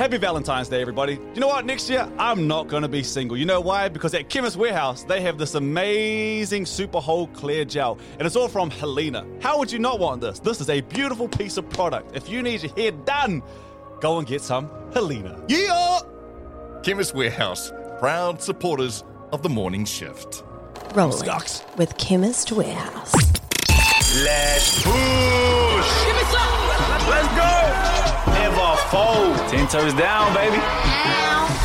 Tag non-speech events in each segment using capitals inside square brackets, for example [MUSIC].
Happy Valentine's Day, everybody. You know what? Next year, I'm not going to be single. You know why? Because at Chemist Warehouse, they have this amazing Super Hold Clear Gel, and it's all from Helena. How would you not want this? This is a beautiful piece of product. If you need your hair done, go and get some Helena. Yeah! Chemist Warehouse, proud supporters of the morning shift. Rolling Skocks. with Chemist Warehouse. Let's push. Fold. Ten toes down, baby.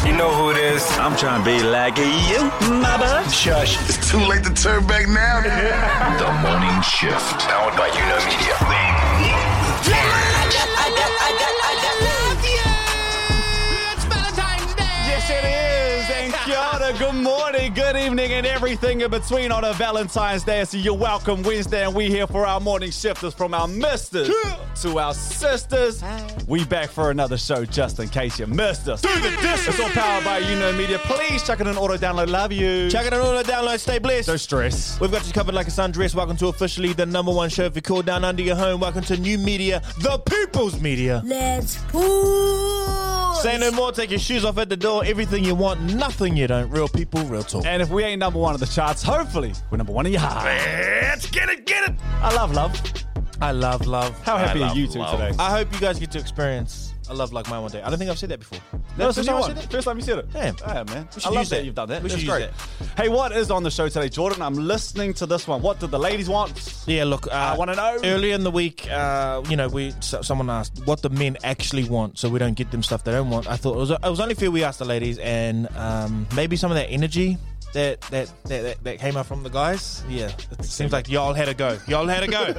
You know who it is. I'm trying to be like you, my bud. Shush. It's too late to turn back now. The morning shift. Powered by You Media. Kia good morning, good evening, and everything in between on a Valentine's Day. So you're welcome Wednesday, and we here for our morning shifters from our misters to our sisters. We back for another show just in case you missed us. Do the disc. It's all powered by You Know Media. Please check it in auto download. Love you. Check it out on the download. Stay blessed. No stress. We've got you covered like a sundress. Welcome to officially the number one show if you call down under your home. Welcome to new media, the people's media. Let's push. Say no more. Take your shoes off at the door. Everything you want, nothing you don't. Real people, real talk. And if we ain't number one of the charts, hopefully we're number one in your heart. Let's get it, get it. I love love. I love love. How happy I are you two love. today? I hope you guys get to experience a love like mine one day. I don't think I've said that before. No, That's it's the new first time I one. said it? First time you said it. Damn. Yeah, man. We should I love that that. you've done that. We should That's great. Hey, what is on the show today, Jordan? I'm listening to this one. What did the ladies want? Yeah, look, uh, I wanna know. Earlier in the week, uh, you know, we so, someone asked what the men actually want, so we don't get them stuff they don't want. I thought it was, it was only fair we asked the ladies, and um, maybe some of that energy that that, that that that came out from the guys. Yeah, it seems like y'all had a go. Y'all had a go.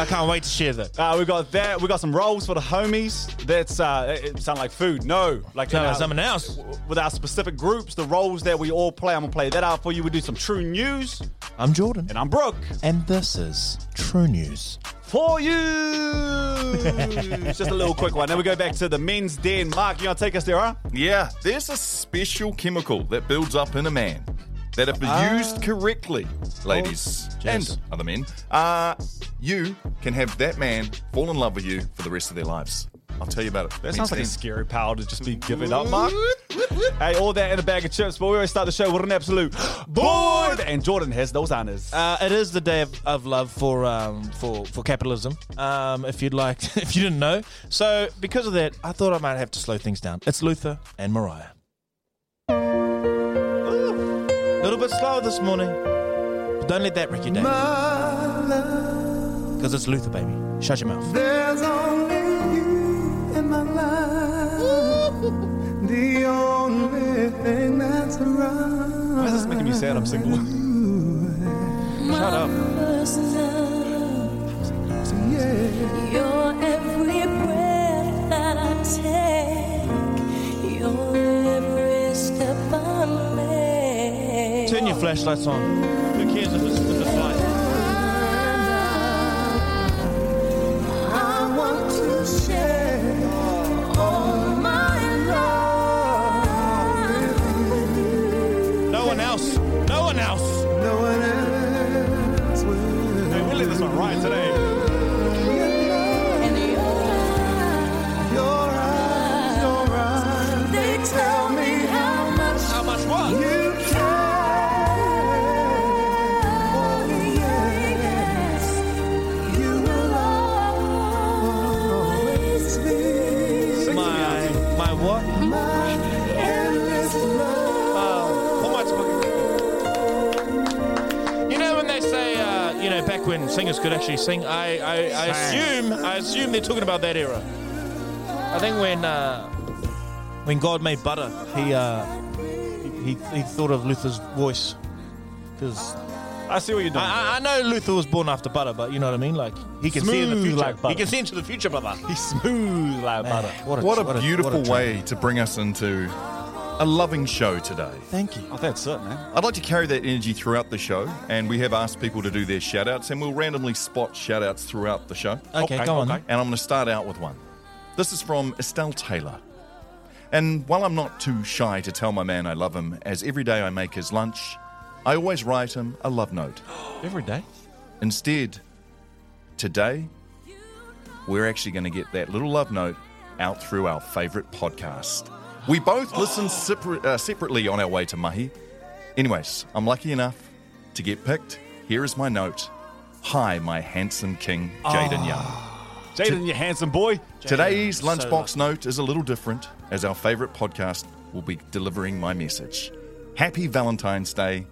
I can't wait to share that. Uh, we got that. We got some rolls for the homies. That's uh, it it sound like food. No, like Sound in like our- something else. With our specific groups, the roles that we all play. I'm gonna play that out for you. We do some true news, I'm Jordan, and I'm Brooke and this is True News. For you. it's just a little quick one. Then we go back to the men's den. Mark, you gonna take us there, huh? Yeah, there's a special chemical that builds up in a man that, if used correctly, ladies and other men, uh, you can have that man fall in love with you for the rest of their lives. I'll tell you about it. That sounds like a scary power to just be giving up, Mark. [LAUGHS] Hey, all that in a bag of chips, but we always start the show with an absolute board. And Jordan has those honors. Uh, it is the day of, of love for um, for for capitalism. Um, if you'd like, [LAUGHS] if you didn't know, so because of that, I thought I might have to slow things down. It's Luther and Mariah. A little bit slower this morning, but don't let that wreck your day. Because it's Luther, baby. Shut your mouth. There's only you in my life. The only thing that's right. Why is this making me sad? I'm single. Shut up. Your every breath that I take, your every step I make. Turn your flashlights on. Who cares if it's, you know, back when singers could actually sing, I, I, I assume I assume they're talking about that era. I think when uh, when God made butter, he uh, he, he thought of Luther's voice because I see what you're doing. I, I- I know Luther was born after butter, but you know what I mean. Like he can see in the Smooth future. like butter. he can see into the future, brother. He's smooth like butter. What What a what beautiful what a treat. way to bring us into a loving show today. Thank you. Oh, that's it, man. I'd like to carry that energy throughout the show, and we have asked people to do their shout outs, and we'll randomly spot shout outs throughout the show. Okay, Okay, go on. okay. And I'm going to start out with one. This is from Estelle Taylor. And while I'm not too shy to tell my man I love him, as every day I make his lunch, I always write him a love note. [GASPS] Every day. Instead, today, we're actually going to get that little love note out through our favourite podcast. We both listen separ- uh, separately on our way to Mahi. Anyways, I'm lucky enough to get picked. Here is my note. Hi, my handsome king, Jaden Young. Jaden, you handsome boy. Today's lunchbox note is a little different, as our favourite podcast will be delivering my message. Happy Valentine's Day.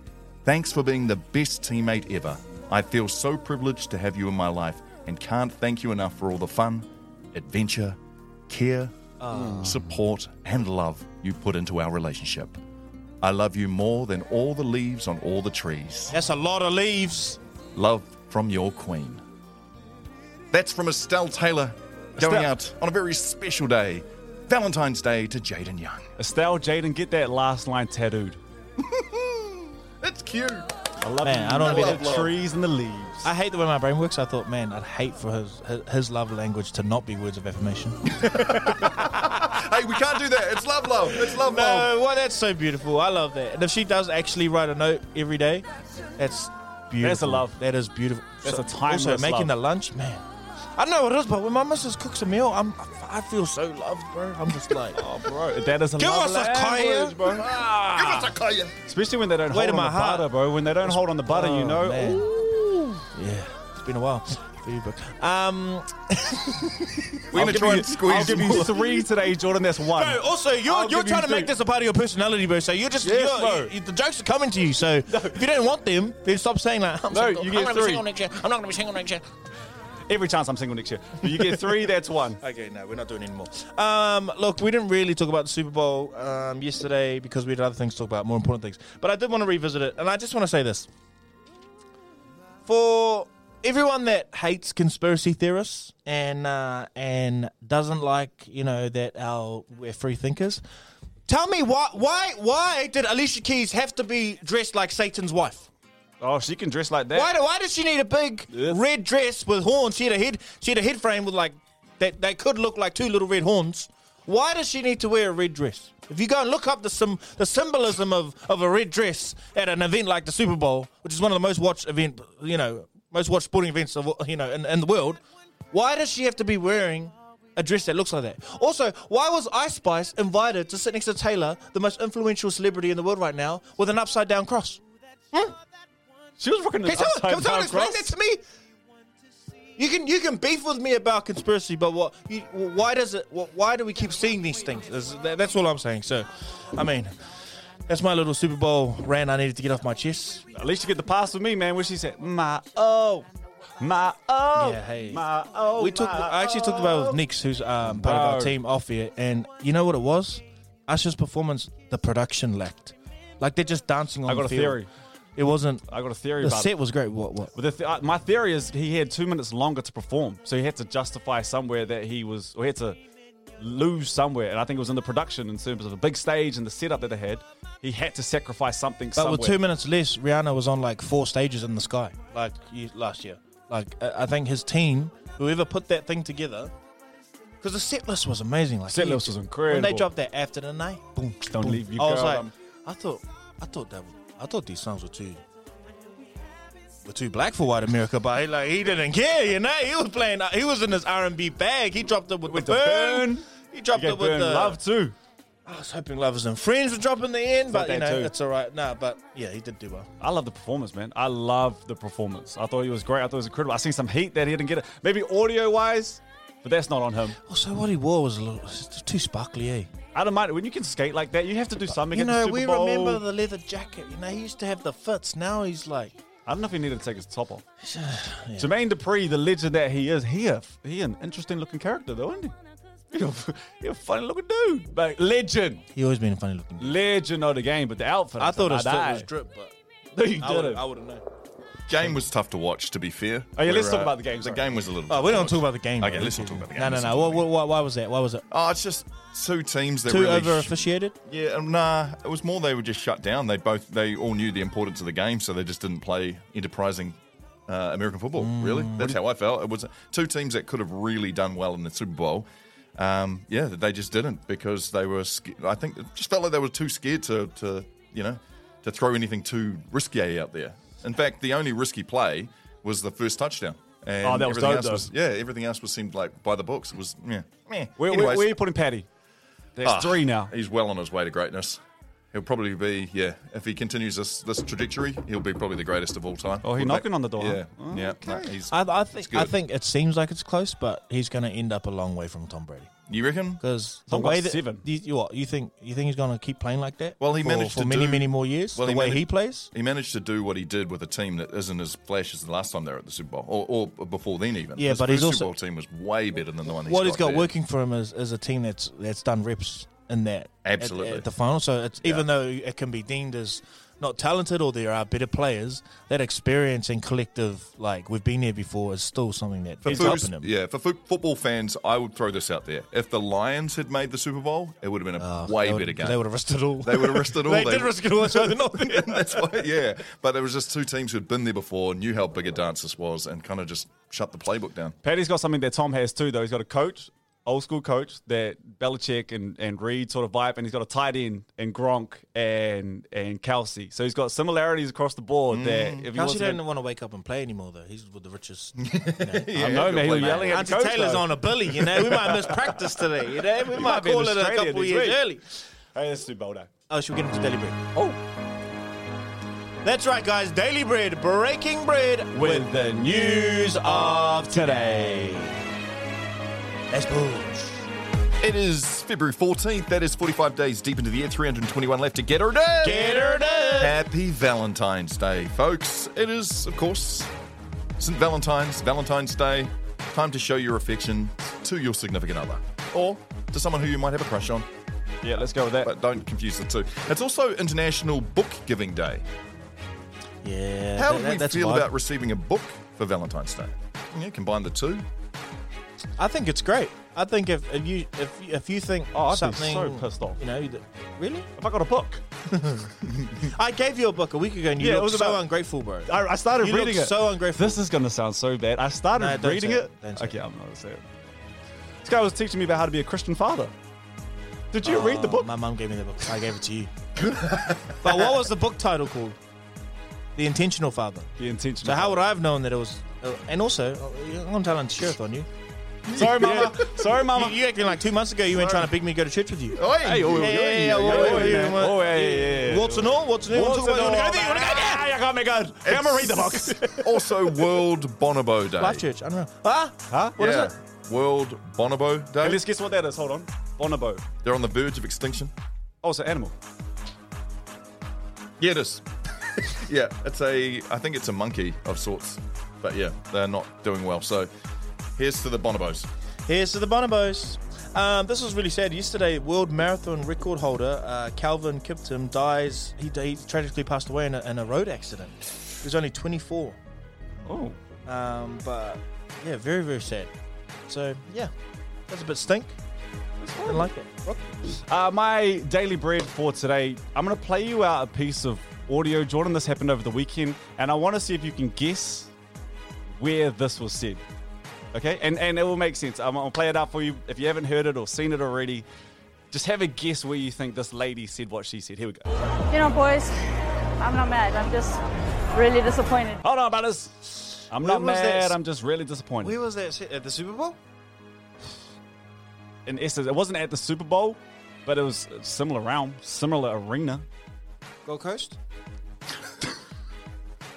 Thanks for being the best teammate ever. I feel so privileged to have you in my life and can't thank you enough for all the fun, adventure, care, Mm. support, and love you put into our relationship. I love you more than all the leaves on all the trees. That's a lot of leaves. Love from your queen. That's from Estelle Taylor going out on a very special day, Valentine's Day to Jaden Young. Estelle, Jaden, get that last line tattooed. [LAUGHS] That's cute. I love Man. I don't Love love the trees and the leaves. I hate the way my brain works. I thought, man, I'd hate for his his, his love language to not be words of affirmation. [LAUGHS] [LAUGHS] Hey, we can't do that. It's love, love. It's love, love. No, well, that's so beautiful. I love that. And if she does actually write a note every day, that's beautiful. That's a love. That is beautiful. That's a time Also, making love. the lunch, man. I don't know what it is, but when my missus cooks a meal, I'm I feel so loved, bro. I'm just like, oh, bro, [LAUGHS] that is a Give love us a language, kaya. bro. Ah. Give us a kaya. Especially when they don't Way hold to on my the heart. butter, bro. When they don't hold on the butter, you Oh, know. man. Ooh. yeah, it's been a while for [LAUGHS] you. Um, We're going to try you- and squeeze I'll give you more. three today, Jordan. That's one. No, also you're I'll you're give trying you to make three. this a part of your personality, bro. So you're just Yes, you're, bro. you- the jokes are coming to you. So if you don't want them, then stop saying that. I'm No, single. you I'm get gonna be three. single next year. I'm not going to be single next year. Every chance I'm single next year. But you get three, that's one. [LAUGHS] Okay, no, we're not doing anymore. Um, look, we didn't really talk about the Super Bowl um, yesterday because we had other things to talk about, more important things. But I did want to revisit it, and I just want to say this: for everyone that hates conspiracy theorists and uh, and doesn't like, you know, that our we're free thinkers, tell me why why why did Alicia Keys have to be dressed like Satan's wife? Oh, she can dress like that. Why, do- why does she need a big Yes. red dress with horns? She had a head. She had a head frame with like that. They could look like two little red horns. Why does she need to wear a red dress? If you go and look up the sim, the symbolism of, of a red dress at an event like the Super Bowl, which is one of the most watched event, you know, most watched sporting events of you know in, in the world, why does she have to be wearing a dress that looks like that? Also, why was Ice Spice invited to sit next to Taylor, the most influential celebrity in the world right now, with an upside down cross? She was rocking Can someone, can someone explain that to me? You can you can beef with me about conspiracy, but what? You, why does it? wh- Why do we keep seeing these things? That's, all I'm saying. So, I mean, that's my little Super Bowl rant. I needed to get off my chest. At least you get the pass with me, man. Where she said, "My oh, my oh, Yeah, hey. my oh." we took. I actually talked about it with oh." Nix, who's um, part of our team off here, and you know what it was? Usher's performance, the production lacked. Like they're just dancing on I got the a field. theory. It wasn't. I got a theory The about set it. was great. What? What? But the th- uh, my theory is he had two minutes longer to perform, so he had to justify somewhere that he was, or he had to lose somewhere. And I think it was in the production in terms of the big stage and the setup that they had. He had to sacrifice something But somewhere. with two minutes less, Rihanna was on like four stages in the sky, like ye- last year. Like I I think his team, whoever put that thing together, because the set list was amazing. Like Set he- list was When incredible. they dropped that after the night, boom, Don't boom. leave your I was girl, like, um, I thought, I thought that, I thought these songs were too, were too black for white America. But he like he didn't care, you know. He was playing, he was in his R and B bag. He dropped it with, with the, the burn. burn, He dropped it with the love too. I was hoping Lovers and Friends would drop in the end, but you know too. it's all right. Nah, but yeah, he did do well. I love the performance, man. I love the performance. I thought he was great. I thought it was incredible. I seen some heat that he didn't get it. Maybe audio wise, but that's not on him. Also, what he wore was a little too sparkly, eh? I don't mind when you can skate like that. You have to do something. You know, we Bowl. remember the leather jacket. You know, he used to have the fits. Now he's like, I don't know if he needed to take his top off. [SIGHS] Jermaine Dupri, the legend that he is, he a, he an interesting looking character though, isn't he? [LAUGHS] He a, he a funny looking dude, but legend, he always been a funny looking. dude. legend of the game. But the outfit, I thought his fit was drip, but No, you I didn't. I would have known. Game was tough to watch, to be fair. Oh, yeah, let's talk uh, about the game, The sorry. game was a little. Oh, we don't talk about the game. Okay, though. let's not talk about the game. No, no, Let's no. not What, about what, why was that? Why was it? Oh, it's just two teams that Too really. over sh- officiated. yeah, um, nah. It was more they were just shut down. They both they all knew the importance of the game, so they just didn't play enterprising uh, American football. Really, that's how I felt. It was two teams that could have really done well in the Super Bowl. Um, yeah, they just didn't because they were. sca- I think it just felt like they were too scared to, to you know, to throw anything too risky out there. In fact, the only risky play was the first touchdown, And Oh, that was everything dope, else though. was yeah. Everything else was seemed like by the books. It was yeah. Meh. Where, where, Anyways, where are you putting Paddy? There's ah, three now. He's well on his way to greatness. He'll probably be yeah. If he continues this this trajectory, he'll be probably the greatest of all time. Oh, he Quarterback. knocking on the door. Yeah, Oh, yeah. okay. no, he's, I, I think. I think it seems like it's close, but he's going to end up a long way from Tom Brady. You reckon? Because the Tom got way that seven. You, you what you think you think he's going to keep playing like that? Well, he for, managed for to many do- many more years. Well, the he way managed- he plays. He managed to do what he did with a team that isn't as flash as the last time they were at the Super Bowl, or, or before then even. Yeah, His but his Super Bowl team was way better than the one. He's what he's got there. working for him is, is a team that's that's done reps in that Absolutely. at, the final. So it's even though it can be deemed as not talented or there are better players, that experience and collective like we've been there before is still something that For is foos- helping him. yeah, for fo- football fans, I would throw this out there. If the Lions had made the Super Bowl, it would have been a Oh, way would- better game. They would have risked it all. They would have risked it [LAUGHS] all. they, did risk it all. So they're not [LAUGHS] there. That's why, yeah. But there was just two teams who'd been there before, knew how big a dance this was, and kind of just shut the playbook down. Paddy's got something that Tom has too, though. He's got a coach, old school coach that Belichick and, and Reid sort of vibe, and he's got a tight end and Gronk and and Kelce. So he's got similarities across the board. Mm. That if he Kelce wasn't- don't want to wake up and play anymore though. He's with the richest. [LAUGHS] You know. I know, man. He was yelling at the Auntie coach. Taylor's though. on a bully, you know. We might miss practice today, you know. We might might call it a couple years week. early. Hey, that's Super Bowl day. Oh, should we get into Daily Bread? Oh, That's right, guys. Daily Bread, breaking bread with the news of today. Let's push. It is February 14th. That is 45 days deep into the year, 321 left to get her done. Get her done. Happy Valentine's Day, folks. It is, of course, St. Valentine's, Valentine's Day. Time to show your affection to your significant other or to someone who you might have a crush on, Yeah, let's go with that. but don't confuse the two. It's also International Book Giving Day. Yeah. How that- do we that's feel about receiving a book for Valentine's Day? Yeah, combine the two. I think it's great. I think if, if you if you- if you think Oh, I'd be something, so pissed off. You know, that- really? if I got a book, [LAUGHS] I gave you a book a week ago, and you Yeah, it looked was so about- ungrateful, bro. I, I started You reading it. so ungrateful. This is going to sound so bad. I started No, don't reading say it. it. Don't say okay, it. I'm not going to say it. This guy was teaching me about how to be a Christian father. Did you read the Oh, book? My mum gave me the book. I gave it to you. [LAUGHS] but what was the book title called? The Intentional Father. The intention. So how would I have known that it was? Uh, and also, uh, I'm telling sheriff on you. Sorry, [LAUGHS] mama. Sorry, mama. You, you acting like two months ago you went trying to beg me to go to church with you. Hey, oh, Yeah, yeah, yeah, yeah, yeah, yeah, yeah, oh, yeah, yeah, yeah. What's and all? What's and all? What's Wanna talk it about- all wanna go there? Wanna go there? Ah, you got me good. I'm gonna read the book. also, World Bonobo [LAUGHS] Day. Life Church. I don't know. Huh? huh? What is yeah. it? World Bonobo Day. Hey, let's guess what that is. Hold on. Bonobo. They're on the verge of extinction. Oh, it's an animal. Yeah, it is. [LAUGHS] yeah, it's a. I think it's a monkey of sorts. But yeah, they're not doing well. So here's to the bonobos. Here's to the bonobos. Um, this was really sad. Yesterday, world marathon record holder uh, Kelvin Kiptum dies. He, he tragically passed away in a, in a road accident. He was only 24. Oh. Um, but yeah, very very sad. So yeah, that's a bit stink. I didn't like it. Uh, my daily bread for today, I'm going to play you out a piece of audio. Jordan, this happened over the weekend, and I want to see if you can guess where this was said. Okay? And, and it will make sense. I'm going to play it out for you. If you haven't heard it or seen it already, just have a guess where you think this lady said what she said. Here we go. You know, boys, I'm not mad. I'm just really disappointed. Hold on, brothers. I'm Where not was mad. this? I'm just really disappointed. Where was that at the Super Bowl? In essence, it wasn't at the Super Bowl, but it was a similar realm, similar arena. Gold Coast. [LAUGHS]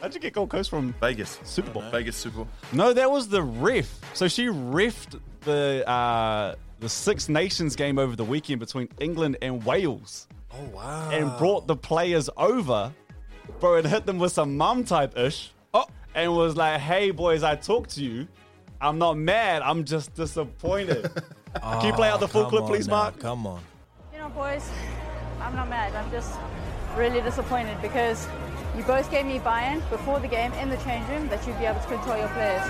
How'd you get Gold Coast from Vegas. Super Bowl? Vegas Super Bowl. No, that was the ref. So she refed the uh, the Six Nations game over the weekend between England and Wales, Oh wow! and brought the players over. Bro, it hit them with some mum type ish. Oh. and was like, "Hey boys, I talked to you. I'm not mad. I'm just disappointed." [LAUGHS] Can you play out the full clip, please, now, Mark? Come on. You know, boys, I'm not mad. I'm just really disappointed because you both gave me buy-in before the game in the change room that you'd be able to control your players.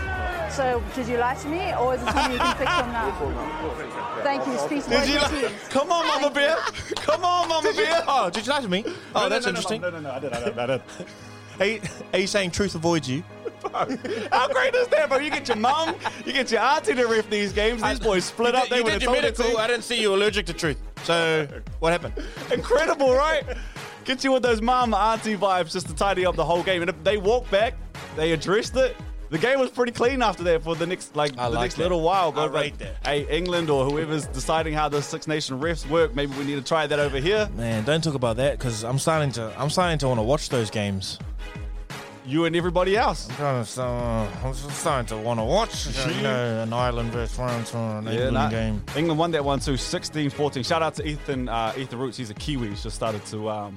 So did you lie to me, or is it something you can fix from now? Thank you. Speak to Did you your like? teams. Come on, Mama Bear. Come on, Mama Bear. Oh, did you lie to me? Oh, that's interesting. No, no, no, I did, I did, I did. Are you, are you saying truth avoids you? [LAUGHS] How great is that, bro? You get your mum, you get your auntie to ref these games. These boys split up. They you would did have your told it to medical. I didn't see you allergic to truth. So what happened? Incredible, right? Get you with those mum auntie vibes just to tidy up the whole game. And if they walked back, they addressed it. the game was pretty clean after that for the next like I the like next that. little while. I But rate like, that. Hey, England or whoever's deciding how the Six Nation refs work, maybe we need to try that over here. Man, don't talk about that because I'm starting to I'm starting to want to watch those games. You and everybody else. I'm kind of uh, I'm just starting to want to watch you know, an Ireland versus France or an England nah. game. England won that one too, 16-14. Shout out to Ethan uh, Ethan Roots. He's a Kiwi. He's just started to um,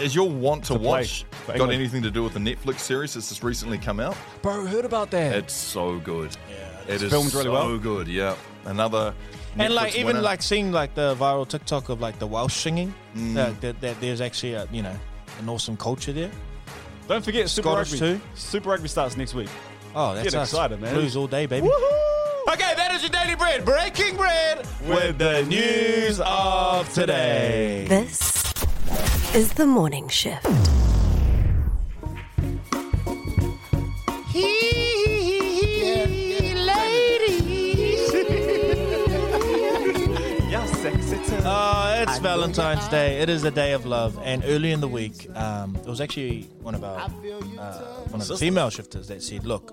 Is your want to, To watch got anything to do with the Netflix series that's just recently come out? Bro, heard about that. It's so good. Yeah, It is filmed really so well. good. Yeah, another. and like even winner. like seeing like the viral TikTok of like the Welsh singing, Mm. that, that, that there's actually a, you know an awesome culture there. Don't forget Super Scottish Rugby. too. Super Rugby starts next week. Oh, that's Get us. excited, man. Blues all day, baby. Okay, that is your daily bread. Breaking bread with the news of today. This is the morning shift. Yeah, sexy. Oh, it's Valentine's Day. It is a day of love. And early in the week, um, it was actually one of our uh, one of the female shifters that said, "Look,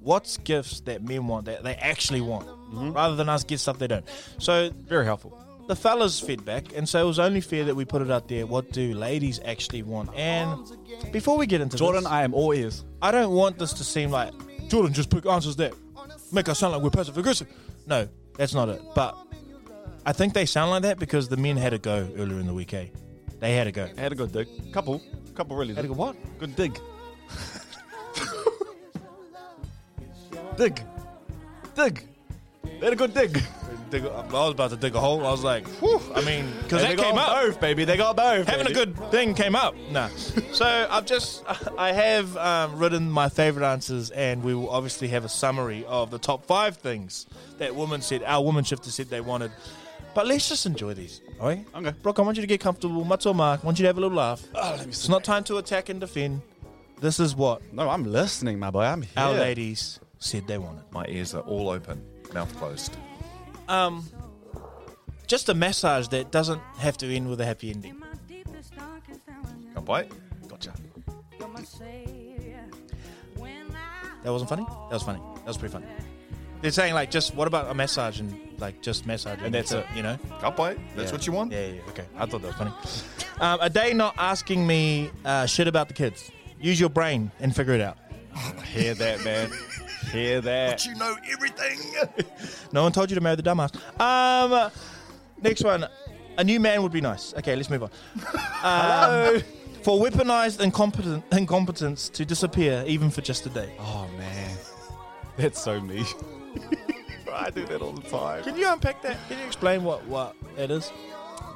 what's gifts that men want that they actually want, rather than us get stuff they don't." So Very helpful. the fellas feedback, and so it was only fair that we put it out there. What do ladies actually want? And before we get into Jordan, this, I am all ears. I don't want this to seem like Jordan just pick answers that make us sound like we're passive aggressive. No, that's not it. But I think they sound like that because the men had a go earlier in the week. Eh? They had a go. Had a good dig. Couple. Couple really. Had a Did. go what? Good dig. dig. Dig. They had a good dig. Dig, I was about to dig a hole. I was like, whew. I mean, because that they came got up. both, baby. They got both. Having a good thing came up. Nah. So I've just, I have um, written my favorite answers, and we will obviously have a summary of the top five things that women said, our woman shifter said they wanted. But let's just enjoy these, all right? Okay. Brooke, I want you to get comfortable. Matzo Mark, I want you to have a little laugh. Oh, let me It's sit not time to attack and defend. This is what No, I'm listening, my boy. I'm here. our ladies said they wanted. my ears are all open, mouth closed. Um, just a massage that doesn't have to end with a happy ending. Can't wait. Gotcha. That wasn't funny. That was funny. That was pretty funny. They're saying like, just what about a massage and like just massage And that's it. You know? Can't wait. That's Yeah. what you want. Yeah, yeah. Okay, I thought that was funny. Um, a day not asking me uh, shit about the kids. Use your brain and figure it out. [LAUGHS] Hear that, man. Hear that. But you know everything. [LAUGHS] No one told you to marry the dumbass. Um, next one. A new man would be nice. Okay, let's move on. [LAUGHS] Um, for weaponized incompetent, incompetence to disappear, even for just a day. Oh man, that's so me. [LAUGHS] I do that all the time. Can you unpack that? Can you explain what what it is?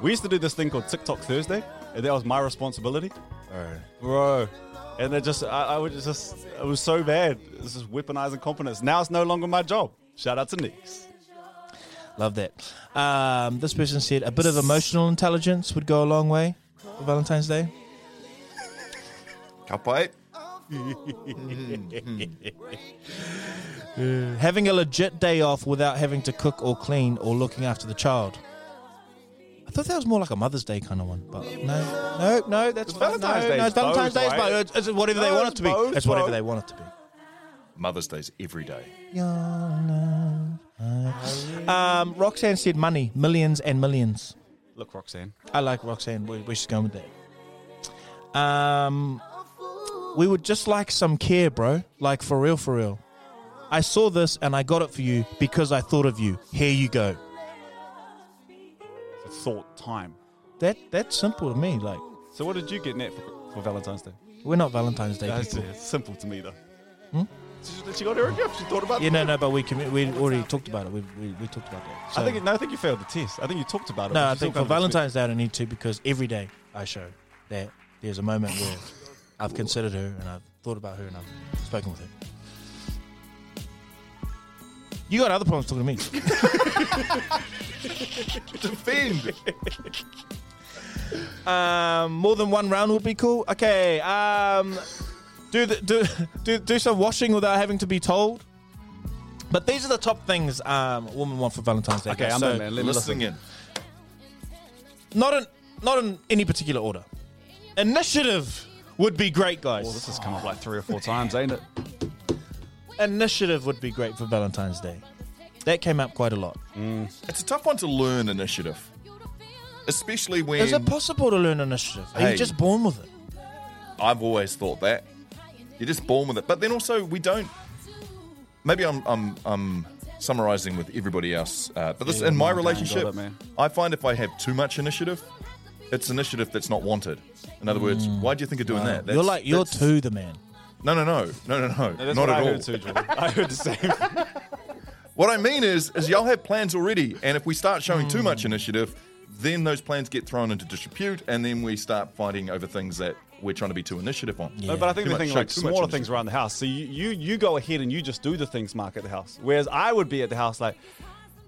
We used to do this thing called TikTok Thursday, and that was my responsibility, bro. And it just, I, I would just, it was so bad. It's just weaponizing confidence. Now it's no longer my job. Shout out to Nix. Love that. Um, this person said a bit of emotional intelligence would go a long way for Valentine's Day. Can't [LAUGHS] [LAUGHS] wait. Having a legit day off without having to cook or clean or looking after the child. I thought that was more like a Mother's Day kind of one, but no, no, no, that's fine. Valentine's no, Day, No, it's it's Valentine's both, Day, right? but it's, it's whatever they want it to be. both, It's whatever bro. they want it to be. Mother's Day's every day. Um, Roxanne said money, millions and millions. Look, Roxanne. I like Roxanne. We, we should go with that. Um, we would just like some care, bro. Like for real, for real. I saw this and I got it for you because I thought of you. Here you go. It's a thought time. That that's simple to me. Like So what did you get, Nat, for, for Valentine's Day? we're not Valentine's Day That's people. it's simple to me, though. Hmm? She, she got her a gift. She thought about Yeah, no, no, but we commi- we already talked about it. We, we, we talked about that. So- I think no, I think you failed the test. I think you talked about it. no, I think for come to expect- Valentine's Day I don't need to because every day I show that there's a moment where I've considered her and I've thought about her and I've spoken with her. You got other problems talking to me. [LAUGHS] Defend. [LAUGHS] Um, more than one round would be cool. Okay. Um, do the, do do do some washing without having to be told. But these are the top things um, women want for Valentine's Day. Okay, guys. I'm so in, man. Let me listen. Listening in. not in not in any particular order. Initiative would be great, guys. Oh, this has come up like three or four times, ain't it? Initiative would be great for Valentine's Day. That came up quite a lot. It's a tough one to learn initiative, especially when Is it possible to learn initiative? Are Hey. you just born with it? I've always thought that you're just born with it. But then also we don't. Maybe I'm I'm I'm summarizing with everybody else. Uh, but this Yeah, in my no, I don't relationship, it. I find if I have too much initiative, it's initiative that's not wanted. In other words, why do you think of doing that? you're like you're that's- too the man. No, no, no, no, no, no, That's not what at I all. heard too, Jordan. I heard the same. [LAUGHS] What I mean is, is y'all have plans already, and if we start showing too much initiative, then those plans get thrown into disrepute, and then we start fighting over things that we're trying to be too initiative on. No, but I think Too the much- thing show like too much smaller initiative. things around the house. So you, you you go ahead and you just do the things, Mark, at the house. Whereas I would be at the house like,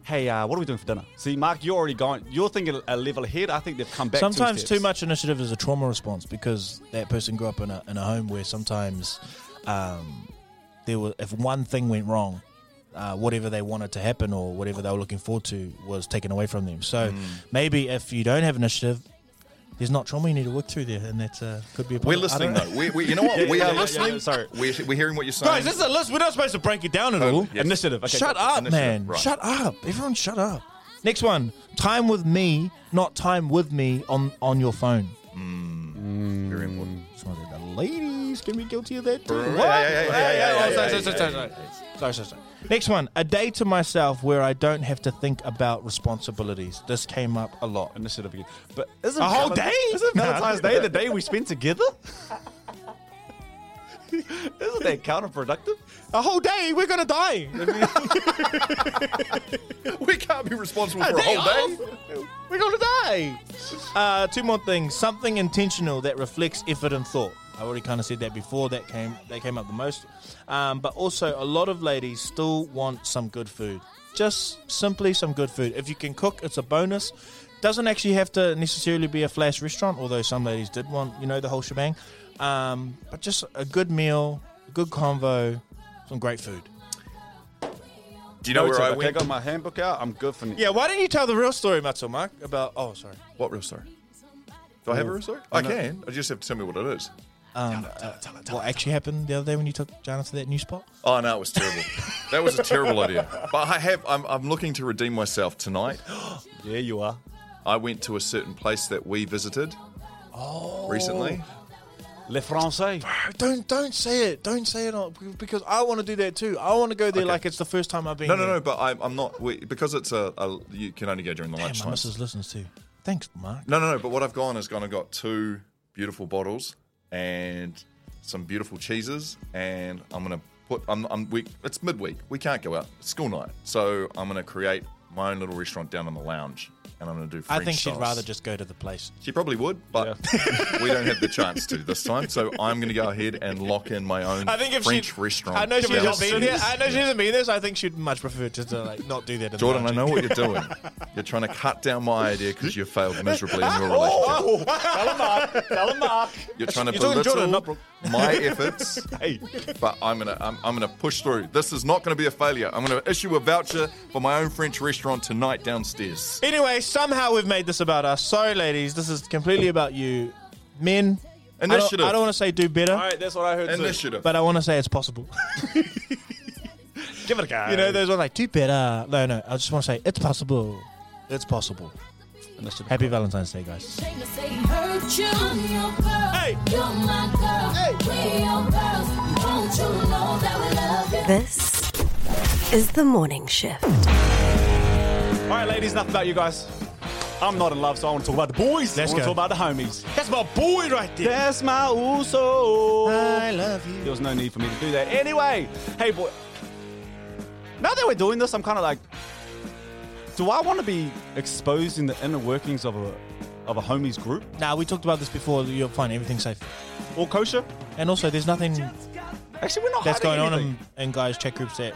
hey, uh, what are we doing for dinner? See, Mark, you're already going. You're thinking a level ahead. I think they've come back. Sometimes too much initiative is a trauma response because that person grew up in a in a home where sometimes um, there was if one thing went wrong, uh, whatever they wanted to happen or whatever they were looking forward to was taken away from them. So Mm. maybe if you don't have initiative, there's not trauma you need to work through there, and that uh, could be. A We're problem. I listening though. We, we, you know what? [LAUGHS] Yeah, we yeah, are yeah, listening. sorry. We're, we're hearing what you're saying. Guys, this is a list. We're not supposed to break it down at all. yes. Initiative. Okay, Shut up, Initiative, man. right. Shut up. Everyone shut up. Next one. Time with me, not time with me on, on your phone. Mm. Very important. The ladies can be guilty of that too. Sorry, sorry, sorry, Next one. A day to myself where I don't have to think about responsibilities. This came up a lot. Initiative again. But isn't A whole day? Isn't Valentine's Day the day we spend together? [LAUGHS] isn't that counterproductive? A whole day, we're gonna die. [LAUGHS] [LAUGHS] We can't be responsible for a whole day. We're gonna die. Uh, two more things. Something intentional that reflects effort and thought. I already kind of said that before. That came they came up the most. Um, but also, a lot of ladies still want some good food. Just simply some good food. If you can cook, it's a bonus. Doesn't actually have to necessarily be a flash restaurant, although some ladies did want, you know, the whole shebang. Um, but just a good meal, a good convo, some great food. Do you know where I okay, I got my handbook out. I'm good for Yeah, why don't you tell the real story, Matsu Mark, about? Oh, sorry. What real story? Do I have a real story? I can. I just have to tell me what it is. Um, uh, what actually happened the other day when you took Jana to that new spot? Oh no, it was terrible. [LAUGHS] that was a terrible idea. But I have. I'm, I'm looking to redeem myself tonight. [GASPS] Yeah, you are. I went to a certain place that we visited oh. recently. Le Français. Don't don't say it. Don't say it on, because I want to do that too. I want to go there like it's the first time I've been. No, no, there. no. But I'm, I'm not we, because it's a, a. You can only go during the Damn, my lunchtime. missus listens too. Thanks, Mark. No, no, no. But what I've gone is gone and got two beautiful bottles and some beautiful cheeses, and I'm gonna put. I'm. I'm we, it's midweek. We can't go out. It's school night, so I'm gonna create my own little restaurant down in the lounge, and I'm gonna do. I think she'd sauce. rather just go to the place. She probably would, but [LAUGHS] we don't have the chance to this time. So I'm going to go ahead and lock in my own I think if French she, restaurant. I know she down hasn't been there. Cities. I know she hasn't been there, so I think she'd much prefer just to like not do that. In the Jordan, I know what you're doing. You're trying to cut down my idea because you failed miserably in your [LAUGHS] oh! relationship. [LAUGHS] Tell him Mark. Tell him Mark. You're trying to You're to belittle Jordan, not Brooke. my efforts, Hey. but I'm gonna I'm, I'm gonna push through. This is not going to be a failure. I'm going to issue a voucher for my own French restaurant tonight downstairs. Anyway, somehow we've made this about us. Sorry, ladies. This is completely about you, men. I don't- Initiative. I don't, want to say do better, All right, that's what I heard too. Initiative. but I want to say it's possible. [LAUGHS] Give it a go. You know, those ones like do better. No, no. I just want to say it's possible. It's possible. Initiative. Happy Valentine's Day, guys. Hey! This is the morning shift. All right, ladies, enough about you guys. I'm not in love, so I want to talk about the boys. Let's I want go. to talk about the homies. That's my boy right there. That's my uso. I love you. There was no need for me to do that. Anyway, hey, boy. Now that we're doing this, I'm kind of like, do I want to be exposed in the inner workings of a of a homies group? Now we talked about this before. You're fine. Everything's safe. All kosher? And also, there's nothing Actually, we're not having anything. that's going hiding on anything. in, in guys' chat groups that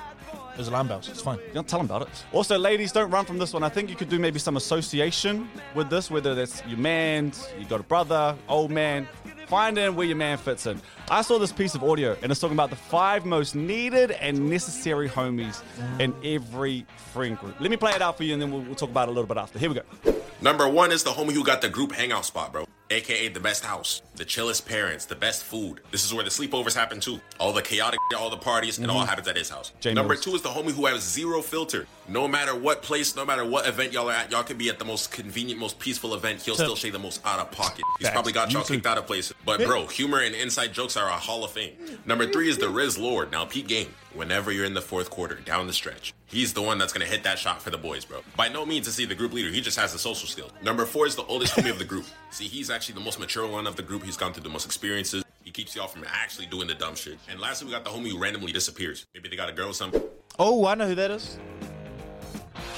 there's alarm bells. It's fine. Don't tell them about it. Also, ladies, don't run from this one. I think you could do maybe some association with this, whether that's your man, you got a brother, old man. Find in where your man fits in. I saw this piece of audio, and it's talking about the five most needed and necessary homies in every friend group. Let me play it out for you, and then we'll, we'll talk about it a little bit after. Here we go. Number one is the homie who got the group hangout spot, bro. aka the best house, the chillest parents, the best food. This is where the sleepovers happen too. All the chaotic, all the parties, it all Mhm. happens at his house. Number two is the homie who has zero filter. No matter what place, no matter what event y'all are at, y'all could be at the most convenient, most peaceful event. He'll still say the most out of pocket. He's Facts. probably got y'all kicked out of places. But bro, humor and inside jokes are a hall of fame. Number three is the Riz Lord. Now Pete game. Whenever you're in the fourth quarter, down the stretch, he's the one that's gonna hit that shot for the boys, bro. By no means is he the group leader. He just has the social skills. Number four is the oldest homie of the group. [LAUGHS] See, he's actually the most mature one of the group. He's gone through the most experiences. He keeps y'all from actually doing the dumb shit. And lastly, we got the homie who randomly disappears. Maybe they got a girl or something. Oh, I know who that is.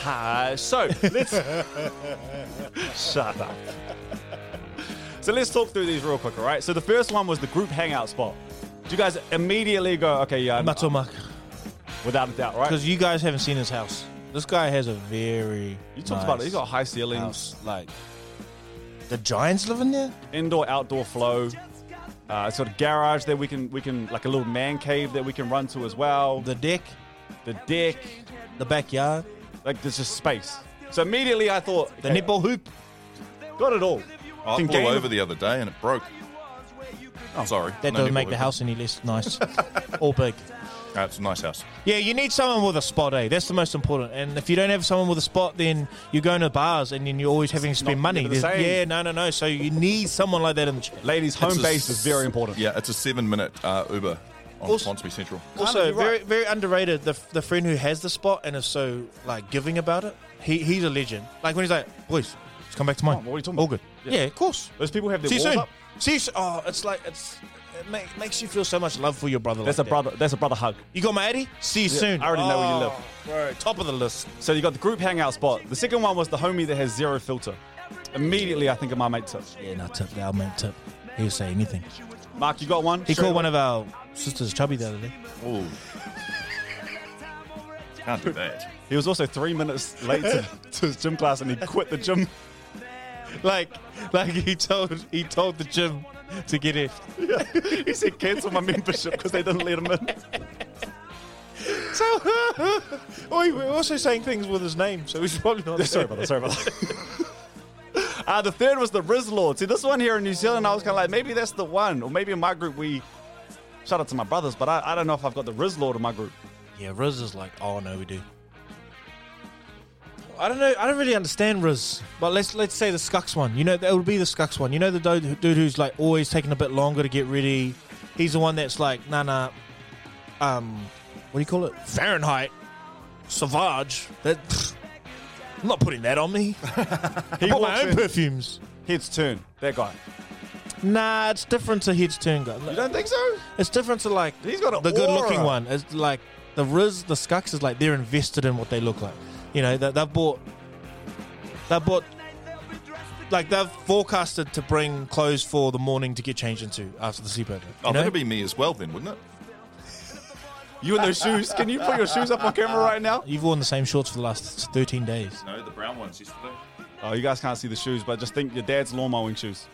Hi. So let's [LAUGHS] shut up. So let's talk through these real quick, all right? So the first one was the group hangout spot. Did you guys immediately go, okay, yeah, Matomak. without a doubt, right? Because you guys haven't seen his house. This guy has a very. You talked about it. He's got high ceilings, like the Giants live in there. indoor outdoor flow. Uh, sort of garage that we can we can like a little man cave that we can run to as well. The deck, the deck, the backyard. Like there's just space. So immediately I thought The netball hoop. got it all. I Can flew game- over the other day and it broke. Oh, sorry. That No doesn't make the hoop. house any less nice [LAUGHS] or big. It's a nice house. Yeah, you need someone with a spot, eh? That's the most important. And if you don't have someone with a spot, then you're going to bars and then you're always having to spend not money. never the There's- same. Yeah, no, no, no. So you need someone like that in the chat. Ladies, home It's a base is very important. Yeah, it's a seven minute uh, Uber on Also- Swansea Central. Also, you're very right. very underrated. The the friend who has the spot and is so like giving about it. He he's a legend. Like when he's like, boys, let's come back to mine. Oh, what are you talking All about? good. Yeah, of course. Those people have their See you walls soon. up. See you. So- oh, it's like it's it make, makes you feel so much love for your brother. That's like a brother. That's a brother hug. You got my Eddie? See you Yeah, soon. I already know where you oh, live. Oh, Bro, top of the list. So you got the group hangout spot. The second one was the homie that has zero filter. Immediately, I think of my mate Tip. Yeah, no tip. Our mate tip. He'll say anything. Mark, you got one? He Straight called one of our sisters chubby the other day. Oh. [LAUGHS] Can't do that. He was also three minutes late to, [LAUGHS] to his gym class, and he quit the gym. Like, like he told he told the gym to get it. he said cancel my membership because they didn't let him in. So, [LAUGHS] oh, we're also saying things with his name, so he's probably not. sorry about that. Sorry about that. [LAUGHS] Uh, the third was the Riz Lord. See, this one here in New Zealand, I was kind of like, maybe that's the one. Or maybe in my group, we. Shout out to my brothers, but I, I don't know if I've got the Riz Lord in my group. Yeah, Riz is like, oh no, we do. I don't know. I don't really understand Riz, but let's let's say the Skux one. You know, that would be the Skux one. You know, the dude, dude who's like always taking a bit longer to get ready. He's the one that's like, nah, nah. Um, what do you call it? Fahrenheit, Savage. That I'm not putting that on me. [LAUGHS] he bought my own in- perfumes. Heads turn. That guy. Nah, it's different to heads turn guy. You don't think so? It's different to like He's got the good looking one. It's like the Riz, the Skux is like they're invested in what they look like. You know, they, they've bought, they've bought, like they've forecasted to bring clothes for the morning to get changed into after the sleepover. You Oh, know? that'd be me as well then, wouldn't it? You in those shoes? Can you put your shoes up on camera right now? You've worn the same shorts for the last 13 days. No, the brown ones yesterday. Oh, you guys can't see the shoes, but just think your dad's lawn mowing shoes.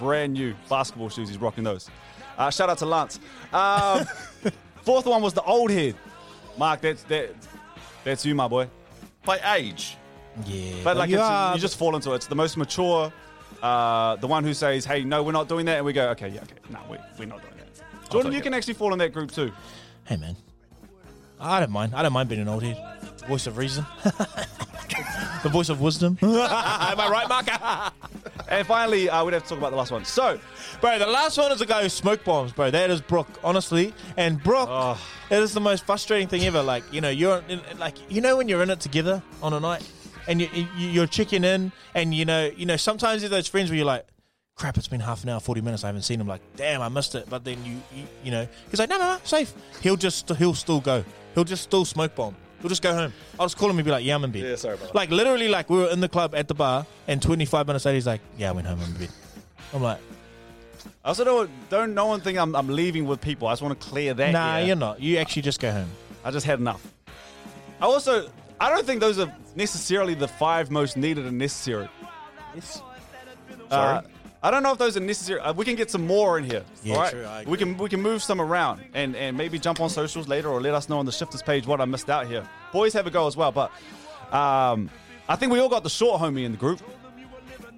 Brand new basketball shoes. He's rocking those. Uh, shout out to Lance. Um, [LAUGHS] fourth one was the old head. Mark, that's that, that's you, my boy. By age. Yeah, But like you, it's, are- you just fall into it. It's the most mature. Uh, the one who says, "Hey, no, we're not doing that," and we go, "Okay, yeah, okay, no, we, we're not doing that." Jordan, you can actually fall in that group too. Hey man, I don't mind. I don't mind being an old head. Voice of reason. [LAUGHS] the voice of wisdom. [LAUGHS] Am I right, Mark? [LAUGHS] And finally, uh, we'd have to talk about the last one. So, Bro, the last one is the guy who smoke bombs, bro. That is Brooke, honestly. And Brooke, Oh. it is the most frustrating thing ever. Like, you know, you're in, like, you know, when you're in it together on a night, and you, you, you're checking in, and you know, you know, sometimes there's those friends where you're like, crap, it's been half an hour, forty minutes, I haven't seen him. Like, damn, I missed it. But then you, you, you know, he's like, no, no, no, safe. He'll just, he'll still go. He'll just still smoke bomb. He'll just go home. I'll just call him and be like, yeah, I'm in bed. Yeah, sorry about that. Like literally, like we were in the club at the bar, and 25 minutes later, he's like, yeah, I went home, I'm in bed. I'm like, I also don't, don't no one think I'm, I'm leaving with people. I just want to clear that. nah, air. you're not. You actually just go home. I just had enough. I also, I don't think those are necessarily the five most needed and necessary. Yes. Uh, I don't know if those are necessary. Uh, we can get some more in here. Yeah, all right? true, we can we can move some around and and maybe jump on socials later or let us know on the shifters page what I missed out here. Boys have a go as well, but um, I think we all got the short homie in the group.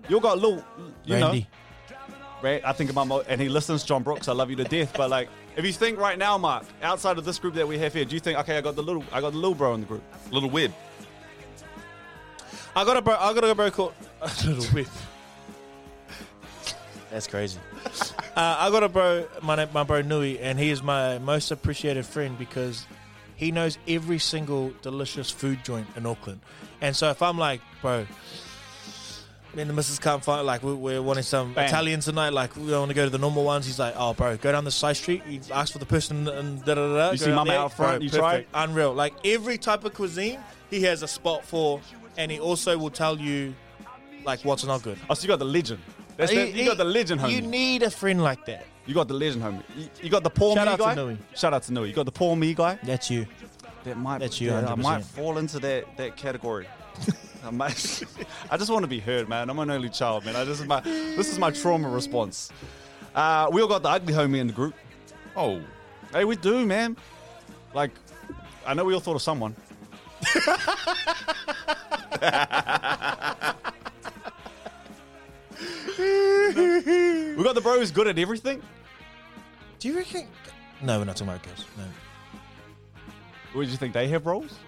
You all got little, you Randy. know, right? I think about, mo- and he listens, John Brooks. I love you to death. But like, if you think right now, Mark, outside of this group that we have here, do you think, okay, I got the little, I got the little bro in the group, Little Web. I got a bro. I got a bro called a [LAUGHS] little whip. That's crazy. [LAUGHS] uh, I got a bro, my na- my bro Nui, and he is my most appreciated friend because he knows every single delicious food joint in Auckland. And so if I'm like, bro, me and the missus can't find like we- we're wanting some Bang. Italian tonight, like we don't want to go to the normal ones. He's like, oh, bro, go down the side street. You ask for the person and da da da. You see down Mama there. out front, Bro, you try. Unreal. Like every type of cuisine, he has a spot for, and he also will tell you like what's not good. oh, so you got the legend. That's He- that, you he- got the legend, homie. You need a friend like that. You got the legend, homie. You, you got the poor me guy. Shout me out to guy. Nui. Shout out to Nui. You got the poor me guy. That's you. That might, That's you, yeah, I 100%. might fall into that that category. [LAUGHS] I might. [LAUGHS] I just want to be heard, man. I'm an only child, man. I just my this is my trauma response. Uh, we all got the ugly homie in the group. Oh, Hey, we do, man. Like, I know we all thought of someone. [LAUGHS] [LAUGHS] we got the bro who's good at everything. Do you reckon? No, we're not talking about girls. No. What do you think they have roles?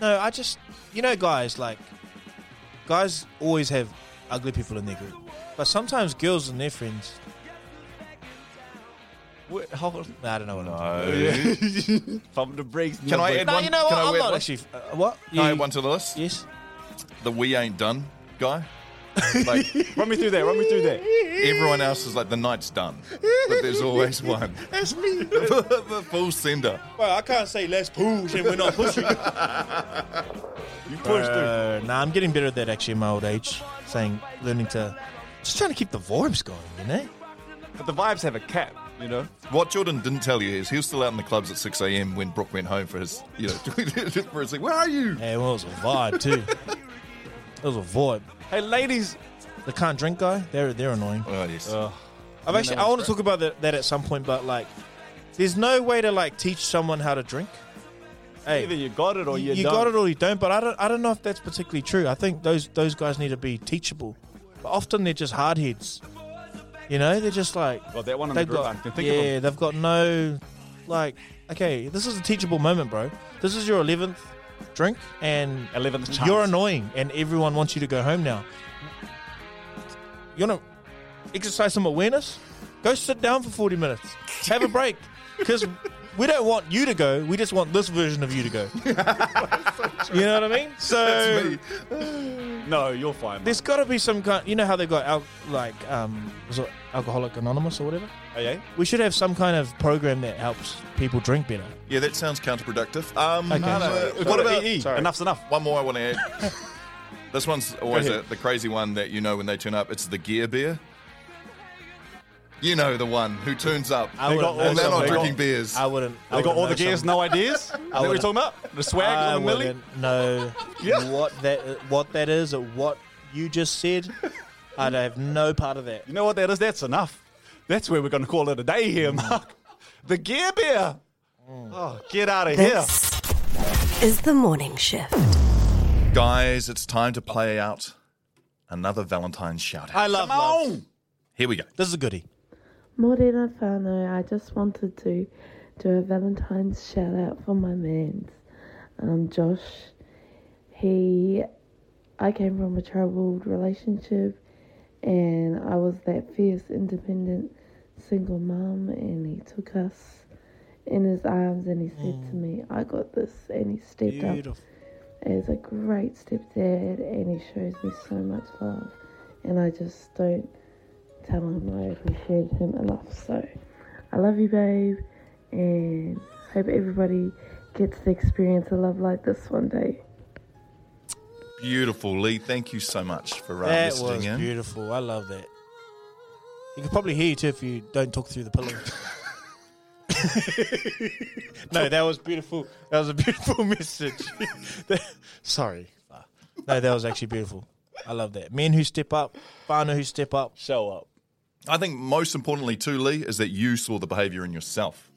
No, I just you know, guys like guys always have ugly people in their group, but sometimes girls and their friends. What, how, Nah, I don't know what I'm talking no. [LAUGHS] Pump the brakes. Can I add No, one? you know can what? I I'm add not one? actually. Uh, what? Can I add one to the list? Yes. The we ain't done guy. Like Run me through that. Run me through that. everyone else is like the night's done, but there's always [LAUGHS] one. That's me. [LAUGHS] the full sender. Well, I can't say let's push and we're not pushing. You pushed through. Uh, nah, I'm getting better at that actually in my old age. Saying, learning to, just trying to keep the vibes going, you know. But the vibes have a cap, you know. What Jordan didn't tell you is he was still out in the clubs at 6 a.m. when Brooke went home for his, you know, [LAUGHS] for his like, where are you? Yeah, well, it was a vibe too. It was a vibe. Hey, ladies. The can't drink guy, they're they're annoying. Oh, yes. Uh, I've actually I want to talk about that, that at some point, but like, there's no way to like teach someone how to drink. Hey, Either you got it or you, you don't. got it or you don't. But I don't I don't know if that's particularly true. I think those those guys need to be teachable. But often they're just hard heads. You know, they're just like Got that one in the they've group. got I can think yeah, of them. they've got no like. Okay, this is a teachable moment, bro. This is your eleventh drink, and 11th chance. you're annoying, and everyone wants you to go home now. You want to exercise some awareness? Go sit down for 40 minutes. Have a break. [LAUGHS] Because we don't want you to go. We just want this version of you to go. [LAUGHS] you know what I mean? So [SIGHS] No, you're fine. there's got to be some kind. You know how they've got al- like um, was it Alcoholic Anonymous or whatever? Oh, yeah? We should have some kind of program that helps people drink better. Yeah, that sounds counterproductive. Um, Okay. uh, We've what got about EE. Sorry. Enough's enough. one more I want to add? [LAUGHS] this one's always ahead. a, the crazy one that you know when they turn up. It's the gear beer. You know the one who turns up I They got wouldn't all know and they're not they some- drinking beers. I wouldn't. I They got wouldn't all the know gears, some- no ideas? [LAUGHS] Is that what you're wouldn't- talking about? The swag I on the milli? wouldn't know [LAUGHS] Yeah. what that what that is or what you just said. I'd have no part of that. You know what that is? That's enough. That's where we're going to call it a day here, Mark. The gear beer. Oh, get out of here. This is the morning shift. Guys, it's time to play out another Valentine's shout out. I love Come love. on. Here we go. This is a goodie. Morena whānau, I just wanted to do a Valentine's shout out for my man, um, Josh. He, I came from a troubled relationship and I was that fierce, independent, single mom and he took us in his arms and he said to mm. me, I got this and he stepped up as a great stepdad and he shows me so much love and I just don't tell him I appreciate him enough. So I love you babe and hope everybody gets to experience a love like this one day. Beautiful, Lee. Thank you so much for uh, That messaging was in. beautiful. I love that. You can probably hear you too if you don't talk through the pillow. [LAUGHS] [LAUGHS] no, that was beautiful. That was a beautiful [LAUGHS] message. Sorry. No, that was actually beautiful. I love that. Men who step up, whānau who step up. Show up. I think most importantly, too, Lee, is that you saw the behaviour in yourself.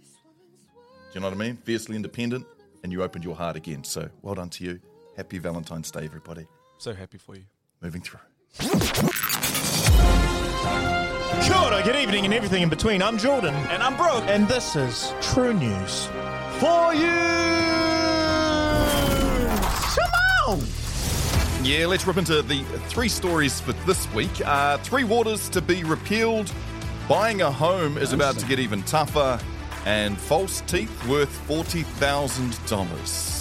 Do you know what I mean? Fiercely independent, and you opened your heart again. So well done to you. Happy Valentine's Day, everybody. So happy for you. Moving through. Kia ora, good evening, and everything in between. I'm Jordan. And I'm Brooke. And this is True News. For you! Come on! Yeah, let's rip into the three stories for this week. Uh, three waters to be repealed. Buying a home is about to get even tougher. And false teeth worth $40,000.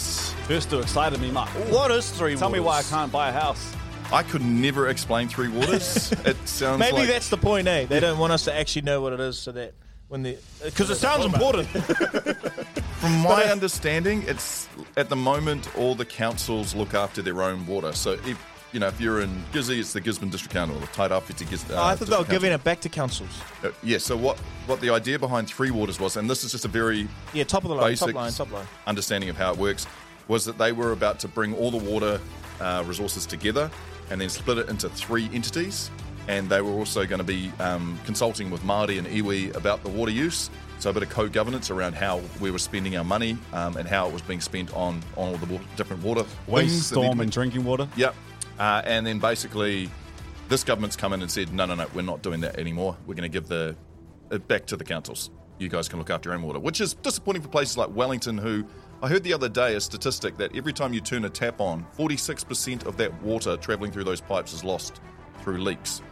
First two excited me, Mark. What is three Tell me why I can't buy a house. I could never explain three waters. [LAUGHS] it sounds Maybe like that's the point, eh? They don't want us to actually know what it is, so that when the because it sounds important. [LAUGHS] From my understanding, it's at the moment all the councils look after their own water. So if you know if you're in Gizzy, it's the Gisborne District Council, or the Tairāwhiti Gis. Uh, Oh, I thought they were District giving it back to councils. Uh, yeah. So what what the idea behind Three Waters was, and this is just a very Yeah, top of the line, top line, top line. understanding of how it works, was that they were about to bring all the water uh, resources together and then split it into three entities. And they were also going to be um, consulting with Māori and iwi about the water use. So a bit of co-governance around how we were spending our money um, and how it was being spent on, on all the different water Waste, things that need to storm, be- and drinking water. Yep. Uh, and then basically, this government's come in and said, no, no, no, we're not doing that anymore. We're going to give the it back to the councils. You guys can look after your own water, which is disappointing for places like Wellington, who I heard the other day a statistic that every time you turn a tap on, 46% of that water traveling through those pipes is lost through leaks.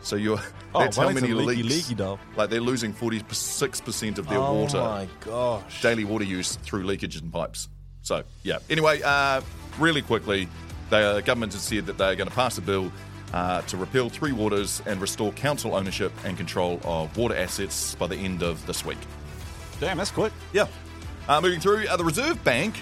So you're [LAUGHS] Oh, that's how many leaky, leaks. leaky, dog. Like they're losing 46% of their oh water Oh my gosh! daily water use through leakage in pipes. So, yeah. Anyway, uh, really quickly, the government has said that they're going to pass a bill uh, to repeal three waters and restore council ownership and control of water assets by the end of this week. Damn, that's quick. Yeah. Uh, moving through, uh, the Reserve Bank.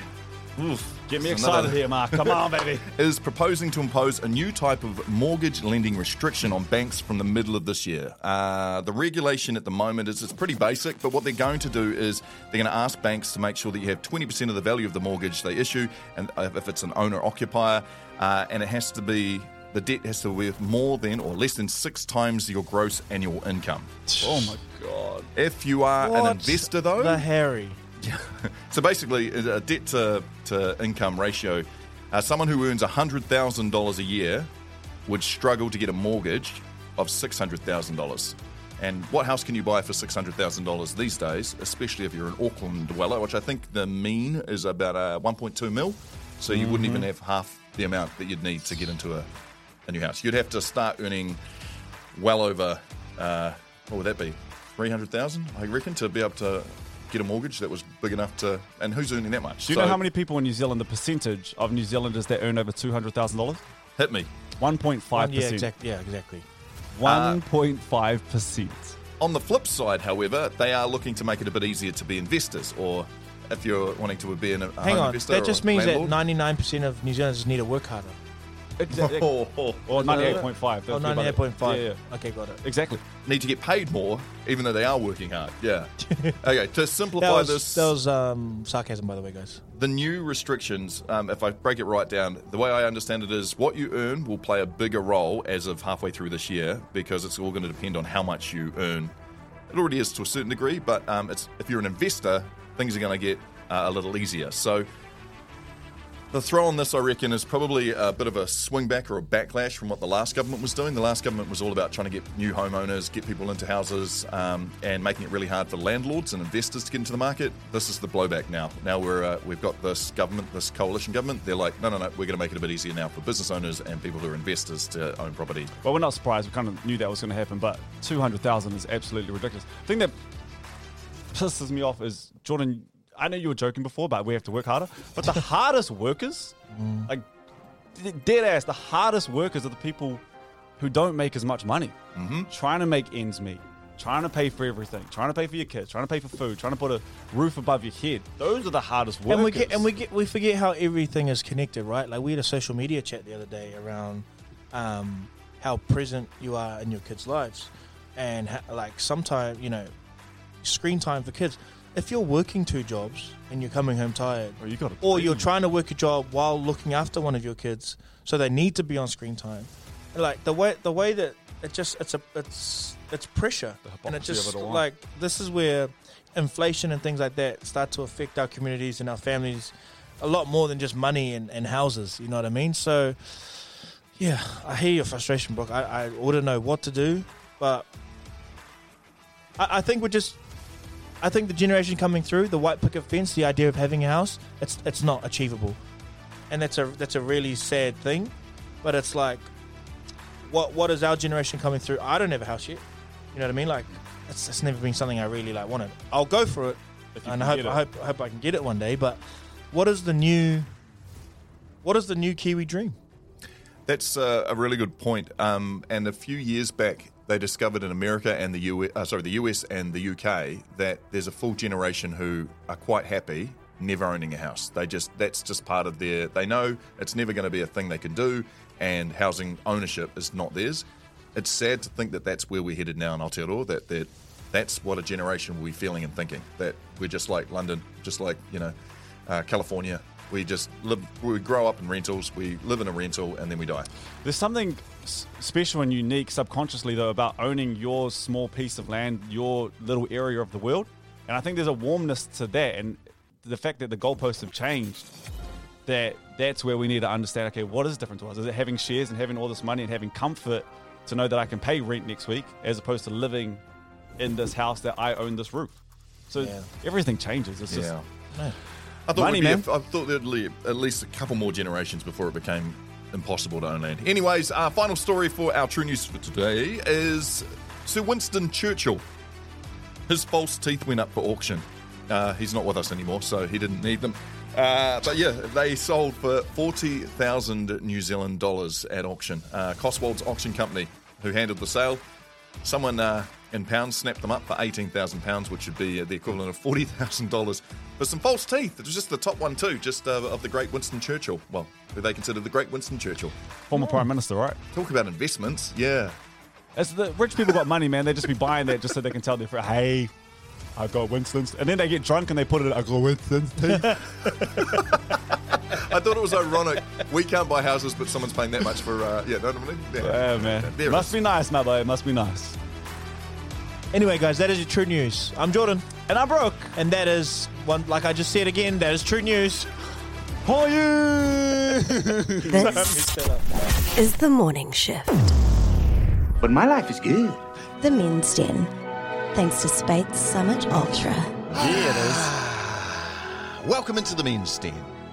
Oof, Get me excited another- here, Mark. Come on, baby. [LAUGHS] is proposing to impose a new type of mortgage lending restriction on banks from the middle of this year. Uh, the regulation at the moment is it's pretty basic, but what they're going to do is they're going to ask banks to make sure that you have 20% of the value of the mortgage they issue, and if it's an owner occupier, uh, and it has to be the debt has to be worth more than or less than six times your gross annual income. Oh my god. If you are an investor, though, the Harry. [LAUGHS] so basically, a debt to, to income ratio, uh, someone who earns $100,000 a year would struggle to get a mortgage of $600,000. And what house can you buy for $600,000 these days, especially if you're an Auckland dweller, which I think the mean is about uh, 1.2 mil. So you wouldn't even have half the amount that you'd need to get into a, a new house. You'd have to start earning well over, uh, what would that be? 300,000, I reckon, to be able to get a mortgage that was big enough to. And who's earning that much? Do you So, know how many people in New Zealand, the percentage of New Zealanders that earn over $200,000? Hit me. 1.5%. Yeah, exactly. Yeah, exactly. 1.5%. On the flip side, however, they are looking to make it a bit easier to be investors, or if you're wanting to be an, a Hang on, investor that just means landlord. that ninety-nine percent of New Zealanders need to work harder. Exactly. Oh, [LAUGHS] oh, Or Is that it? 98.5. Oh, That's about it. 98.5. Yeah, yeah. Okay, got it. Exactly. need to get paid more, even though they are working hard. Yeah. [LAUGHS] okay, to simplify That was, this, that was um, sarcasm, by the way, guys. the new restrictions, um, if I break it right down, the way I understand it is what you earn will play a bigger role as of halfway through this year because it's all going to depend on how much you earn. It already is to a certain degree, but um, it's if you're an investor, things are going to get uh, a little easier. So the throw on this, I reckon, is probably a bit of a swing back or a backlash from what the last government was doing. The last government was all about trying to get new homeowners, get people into houses, um, and making it really hard for landlords and investors to get into the market. This is the blowback now. Now we're uh, we've got this government, this coalition government. They're like, no, no, no, we're going to make it a bit easier now for business owners and people who are investors to own property. Well, we're not surprised. We kind of knew that was going to happen, but 200,000 is absolutely ridiculous. The thing that pisses me off is, Jordan, I know you were joking before, but we have to work harder. But the hardest workers, like dead ass, the hardest workers are the people who don't make as much money, mm-hmm. trying to make ends meet, trying to pay for everything, trying to pay for your kids, trying to pay for food, trying to put a roof above your head. Those are the hardest workers. And we get and we get we forget how everything is connected, right? Like we had a social media chat the other day around um, how present you are in your kids' lives, and how, like sometimes you know, screen time for kids. If you're working two jobs and you're coming home tired, or you got, or you're trying to work a job while looking after one of your kids, so they need to be on screen time, like the way the way that it just it's a it's it's pressure, and it just it like this is where inflation and things like that start to affect our communities and our families a lot more than just money and, and houses. You know what I mean? So, yeah, I hear your frustration, Brooke. I, I wouldn't know what to do. but I, I think we're just. I think the generation coming through, the white picket fence, the idea of having a house, it's it's not achievable, and that's a that's a really sad thing. But it's like, what what is our generation coming through? I don't have a house yet. You know what I mean? Like, it's, it's never been something I really like wanted. I'll go for it, and I hope I hope I hope I can get it one day. But what is the new? What is the new Kiwi dream? That's uh, a really good point. Um, and a few years back, they discovered in America and the US, uh, sorry, the US and the UK that there's a full generation who are quite happy never owning a house. They just that's just part of their. They know it's never going to be a thing they can do, and housing ownership is not theirs. It's sad to think that that's where we're headed now in Aotearoa. That that that's what a generation will be feeling and thinking. That we're just like London, just like you know, uh, California. We just live. We grow up in rentals. We live in a rental, and then we die. There's something special and unique subconsciously, though, about owning your small piece of land, your little area of the world. And I think there's a warmness to that. And the fact that the goalposts have changed, that that's where we need to understand okay, what is different to us? Is it having shares and having all this money and having comfort to know that I can pay rent next week as opposed to living in this house that I own this roof? So Yeah. everything changes. It's just. Yeah. I thought, Money, man. I thought there'd be at least a couple more generations before it became impossible to own land. Anyways, our final story for our true news for today is Sir Winston Churchill. His false teeth went up for auction. Uh, he's not with us anymore, so he didn't need them. Uh, but yeah, they sold for forty thousand New Zealand dollars at auction. Uh, Cotswold's auction company, who handled the sale, someone uh, in pounds snapped them up for eighteen thousand pounds, which would be uh, the equivalent of forty thousand dollars for some false teeth. It was just the top one too, just uh, of the great Winston Churchill. Well, who they consider the great Winston Churchill. Former Prime Minister, right? Talk about investments, yeah. As the rich people got money, man, they just be buying that just so they can tell their friend, hey, I got Winston's. And then they get drunk and they put it, I got Winston's teeth. [LAUGHS] I thought it was ironic. We can't buy houses, but someone's paying that much for. Uh, yeah, what I mean? Yeah, yeah, man. There must is. be nice. It must be nice. Anyway, guys, that is your true news. I'm Jordan. And I'm Brooke. And that is one, like I just said again, that is true news. [LAUGHS] This is the morning shift. But my life is good. The Men's Den. Thanks to Speight's Summit Ultra. Here it is. Welcome into the men's den,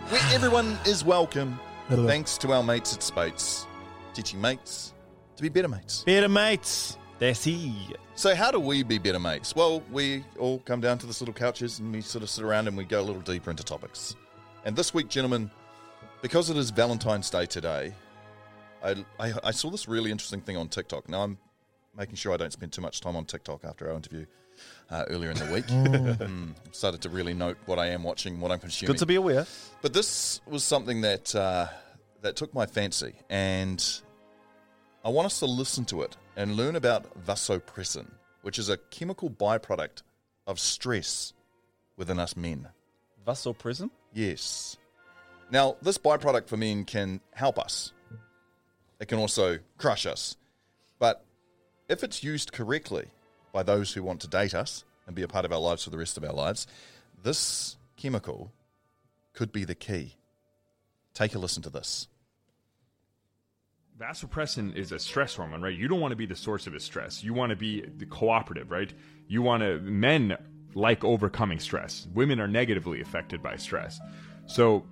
where everyone is welcome. Thanks to our mates at Speight's, teaching mates to be better mates. Better mates. That's he. So, how do we be better mates? Well, we all come down to this little couches and we sort of sit around and we go a little deeper into topics. And this week, gentlemen, because it is Valentine's Day today, I, I, I saw this really interesting thing on TikTok. Now, I'm making sure I don't spend too much time on TikTok after our interview uh, earlier in the week. Mm, [LAUGHS] started to really note what I am watching, what I'm consuming. Good to be aware. But this was something that uh, that took my fancy, and I want us to listen to it and learn about vasopressin, which is a chemical byproduct of stress within us men. Vasopressin? Yes. Now, this byproduct for men can help us. It can also crush us. But if it's used correctly by those who want to date us and be a part of our lives for the rest of our lives, this chemical could be the key. Take a listen to this. Vasopressin is a stress hormone, right? You don't want to be the source of his stress. You want to be the cooperative, right? You want to, men like overcoming stress. Women are negatively affected by stress. So,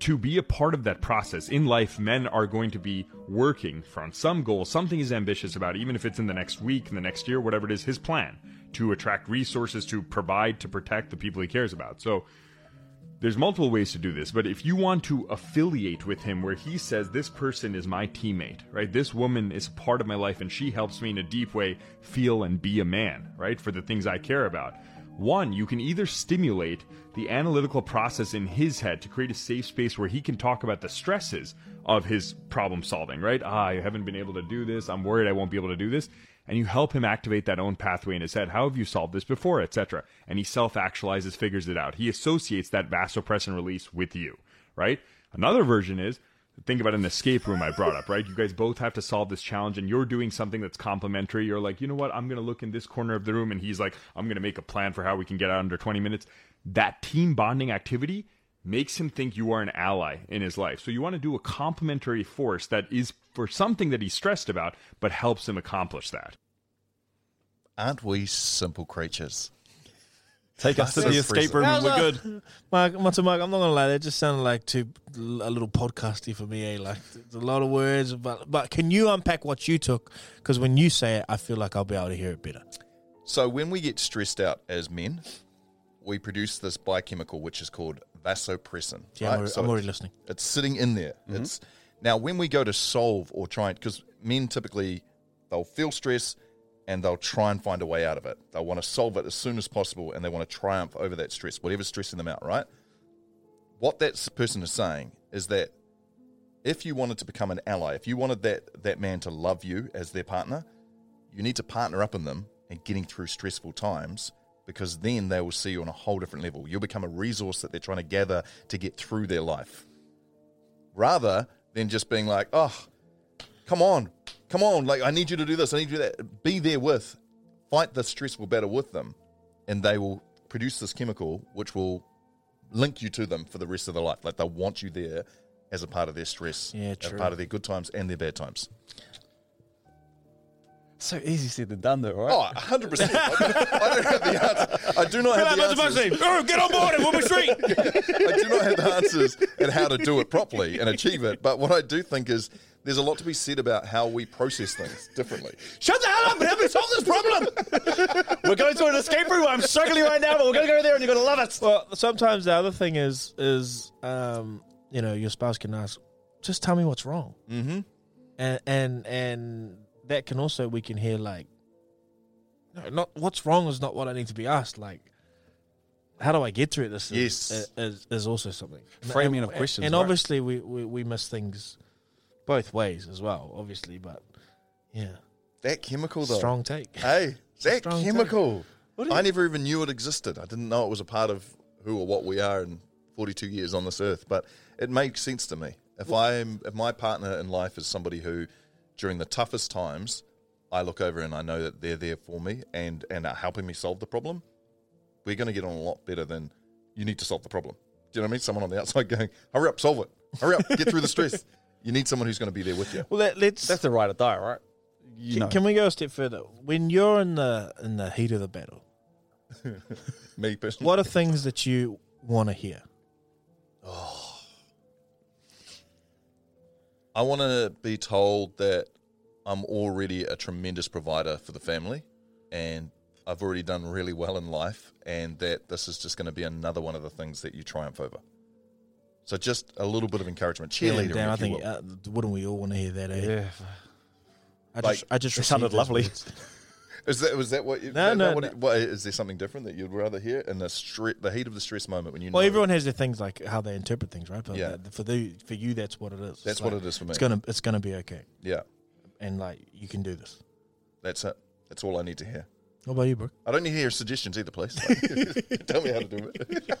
to be a part of that process in life, men are going to be working from some goal, something he's ambitious about, even if it's in the next week, in the next year, whatever it is, his plan to attract resources, to provide, to protect the people he cares about. So, there's multiple ways to do this, but if you want to affiliate with him where he says, This person is my teammate, right? This woman is part of my life and she helps me in a deep way feel and be a man, right? For the things I care about. One, you can either stimulate the analytical process in his head to create a safe space where he can talk about the stresses of his problem solving, right? Ah, I haven't been able to do this. I'm worried I won't be able to do this. And you help him activate that own pathway in his head. How have you solved this before, etc. And he self actualizes, figures it out. He associates that vasopressin release with you, right? Another version is think about an escape room I brought up, right? You guys both have to solve this challenge and you're doing something that's complementary. You're like, you know what? I'm going to look in this corner of the room. And he's like, I'm going to make a plan for how we can get out under 20 minutes. That team bonding activity makes him think you are an ally in his life. So you want to do a complementary force that is for something that he's stressed about, but helps him accomplish that. Aren't we simple creatures? Take us to the escape room and we're good. Mark, Mata Mark, I'm not gonna lie, that just sounded like too a little podcasty for me. Eh? Like there's a lot of words, but but can you unpack what you took? Because when you say it, I feel like I'll be able to hear it better. So when we get stressed out as men, we produce this biochemical which is called vasopressin. Yeah, I'm already- So I'm already listening. It's sitting in there. Mhm. It's now when we go to solve or try because men typically they'll feel stress and they'll try and find a way out of it. They'll want to solve it as soon as possible and they want to triumph over that stress, whatever's stressing them out, right? What that person is saying is that if you wanted to become an ally, if you wanted that that man to love you as their partner, you need to partner up in them and getting through stressful times because then they will see you on a whole different level. You'll become a resource that they're trying to gather to get through their life. Rather than just being like, oh, come on, come on, like I need you to do this, I need you to do that. Be there with, fight the stressful battle with them, and they will produce this chemical which will link you to them for the rest of their life. Like they'll want you there as a part of their stress, Yeah, as part of their good times and their bad times. So easy said than done, though, right? Oh, 100%. I don't, I don't have the answer. I do not have the answers. Oh, get on board and we'll be straight. [LAUGHS] I do not have the answers and how to do it properly and achieve it. But what I do think is there's a lot to be said about how we process things differently. Shut the hell up and help me solve this problem. we're going to an escape room. I'm struggling right now, but we're going to go there and you're going to love it. Well, sometimes the other thing is is um, you know your spouse can ask, just tell me what's wrong, mm-hmm. and and and that can also we can hear like, no, not what's wrong is not what I need to be asked. Like, how do I get through this? is- Yes. is, is also something Framing And- of questions, and right? obviously we, we we miss things both ways as well. Obviously, but yeah, That chemical, though. Strong take. Hey, [LAUGHS] that chemical. I never even knew it existed. I didn't know it was a part of who or what we are in 42 years on this earth. But it makes sense to me. If I'm, if my partner in life is somebody who, during the toughest times, I look over and I know that they're there for me and and are helping me solve the problem, we're going to get on a lot better than you need to solve the problem. Do you know what I mean? Someone on the outside [LAUGHS] going, "Hurry up, solve it! Hurry up, get through the stress." [LAUGHS] You need someone who's going to be there with you. Well, let, let's. That's the right or die, right? You Can, know. can we go a step further? When you're in the in the heat of the battle, [LAUGHS] me personally, what are things that you want to hear? Oh, I want to be told that I'm already a tremendous provider for the family and I've already done really well in life and that this is just going to be another one of the things that you triumph over. So just a little bit of encouragement, cheerleader. Damn, I think uh, wouldn't we all want to hear that? Eh? Yeah. I Like, just, I just it sounded lovely. [LAUGHS] Is that was that what? You, No, that- no, that what, no. what- is there something different that you'd rather hear in the stre- the heat of the stress moment when you know. Well, everyone has their things like how they interpret things, right? But Yeah. for the for you, that's what it is. It's That's what it is for me. It's gonna it's gonna be okay, Yeah, and like you can do this. that's it. That's all I need to hear. What about you, bro? I don't need to hear suggestions either, please. Like, [LAUGHS] tell me how to do it. [LAUGHS]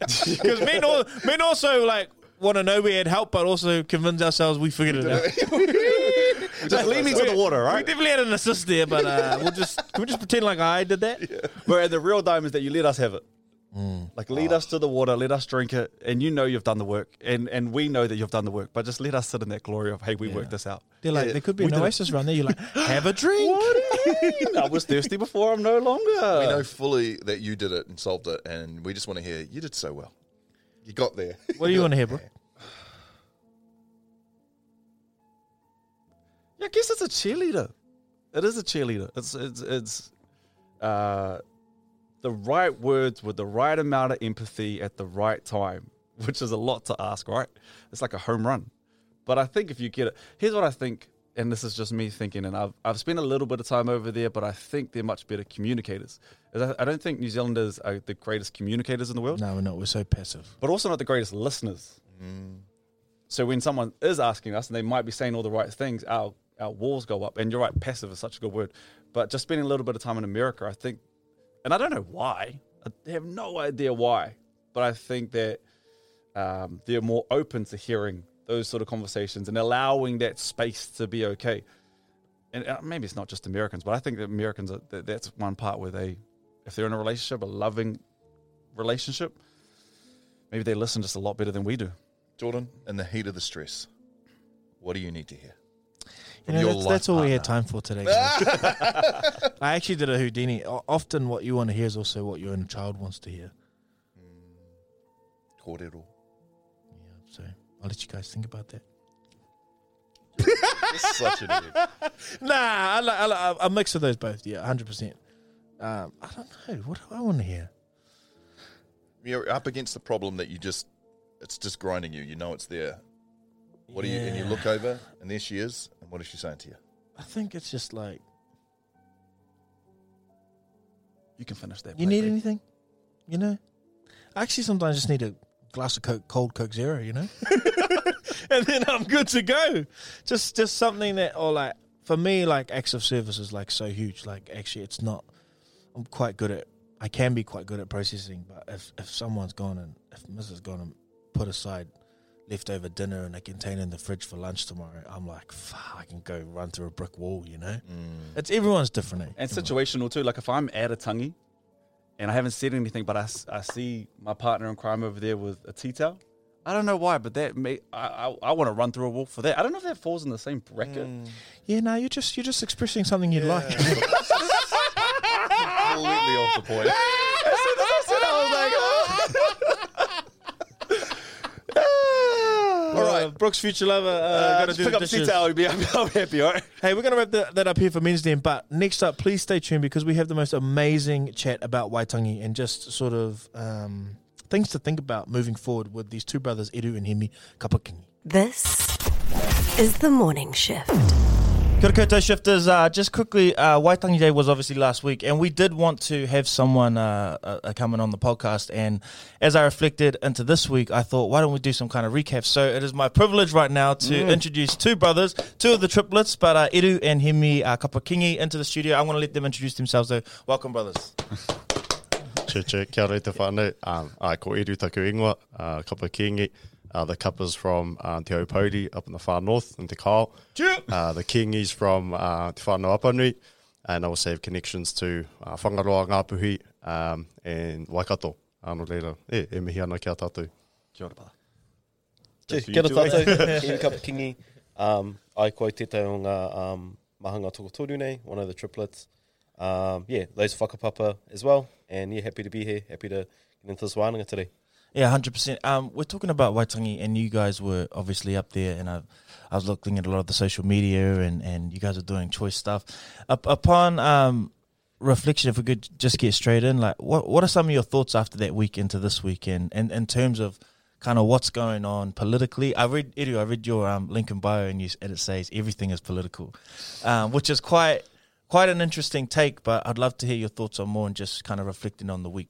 Because men, al- men also like want to know we had help, but also convince ourselves we figured it out. [LAUGHS] [LAUGHS] Just lead me to the water, right? We definitely had an assist there, but uh, we'll just can we just pretend like I did that? Where the real diamonds that you let us have it. Mm. Like lead us to the water, let us drink it, and you know you've done the work, and and we know that you've done the work. But just let us sit in that glory of, hey, we worked this out. They're like, Yeah, there could be we an did it. oasis run there. You're like, [GASPS] have a drink. [LAUGHS] I was thirsty before. I'm no longer. we know fully that you did it and solved it, and we just want to hear you did so well. You got there. What do you want to hear, bro? Yeah, I guess it's a cheerleader. It is a cheerleader. It's it's it's uh, the right words with the right amount of empathy at the right time, [LAUGHS] which is a lot to ask, right? It's like a home run. But I think if you get it, here's what I think, and this is just me thinking, and I've I've spent a little bit of time over there, but I think they're much better communicators. I don't think New Zealanders are the greatest communicators in the world, No, we're not. We're so passive. but also not the greatest listeners. So when someone is asking us, and they might be saying all the right things, our our walls go up. And you're right, passive is such a good word. But just spending a little bit of time in America, I think, and I don't know why. I have no idea why, but I think that um, they're more open to hearing those sort of conversations and allowing that space to be okay. And uh, maybe it's not just Americans, but I think that Americans are, that that's one part where they, if they're in a relationship, a loving relationship, maybe they listen just a lot better than we do. Jordan, in the heat of the stress, what do you need to hear? You know, that's, that's all we had time for today. [LAUGHS] I actually did a Houdini. Often, what you want to hear is also what your inner child wants to hear. Hmm. Kōrero. So I'll let you guys think about that. [LAUGHS] Such an idiot. [LAUGHS] Nah, I like, I like a mix of those both. Yeah, hundred percent. Um, I don't know. What do I want to hear? You're up against the problem that you just, it's just grinding you. You know it's there. What do you, and you look over, and there she is, and what is she saying to you? I think it's just like You can finish that. you plate, need babe. anything, you know. I actually sometimes just need a glass of Coke, cold Coke Zero, you know, [LAUGHS] and then I'm good to go. Just just something that, or like for me, like acts of service is like so huge. Like actually, it's not. I'm quite good at. I can be quite good at processing, but if if someone's gone and if Mrs. gone and put aside leftover dinner in a container in the fridge for lunch tomorrow, I'm like, fuck, I can go run through a brick wall, you know. It's everyone's different, eh? And situational too. Like if I'm at a tangi and I haven't said anything, but I, I see my partner in crime over there with a tea towel. I don't know why, but that may I I, I want to run through a wall for that. I don't know if that falls in the same bracket. Yeah, no, you're just you're just expressing something you'd like. [LAUGHS] [LAUGHS] Completely off the point. [LAUGHS] All right, Brooks, future lover, uh, Uh, gotta just do pick the up the dishes. towel. I'll be, I'll be happy. All right. Hey, we're gonna wrap the, that up here for men's then. But next up, please stay tuned because we have the most amazing chat about Waitangi and just sort of um, things to think about moving forward with these two brothers, Eru and Heemi Kapa-Kingi. This is the morning shift. Kia ora koutou shifters. Uh, just quickly, uh, Waitangi Day was obviously last week, and we did want to have someone uh, uh, coming on the podcast. And as I reflected into this week, I thought, why don't we do some kind of recap? So it is my privilege right now to Mm. introduce two brothers, two of the triplets, but uh, Eru and Heemi uh, Kapa-Kingi into the studio. I'm going to let them introduce themselves, though. Welcome, brothers. [LAUGHS] Che che, kia ora te whānau. Um, ai, ko Eru taku ingoa, uh, Kapa-Kingi. Uh, the Kappas from uh, Te Aupōuri up in the far north in Te Kao. Uh, the Kingis from uh, Te Whanau Apanui. And I also have connections to uh, Whangaroa, Ngāpuhi um, and Waikato. Ano reira, e, e mihi ana kia tātou. Kia ora, brother. Kia kia ora tātou, Ian Kapa-Kingi. Um, ai koe tētai o ngā um, mahanga tokotoru nei, one of the triplets. Um, yeah, those whakapapa as well. And yeah, happy to be here, happy to get into this wānanga today. Yeah, hundred percent. Um, we're talking about Waitangi, and you guys were obviously up there, and I, I was looking at a lot of the social media, and, and you guys are doing choice stuff. Up, upon um, reflection, if we could just get straight in, like what what are some of your thoughts after that week into this weekend, and in terms of kind of what's going on politically? I read I read your um, LinkedIn bio, and you and it says everything is political, um, which is quite quite an interesting take. But I'd love to hear your thoughts on more and just kind of reflecting on the week.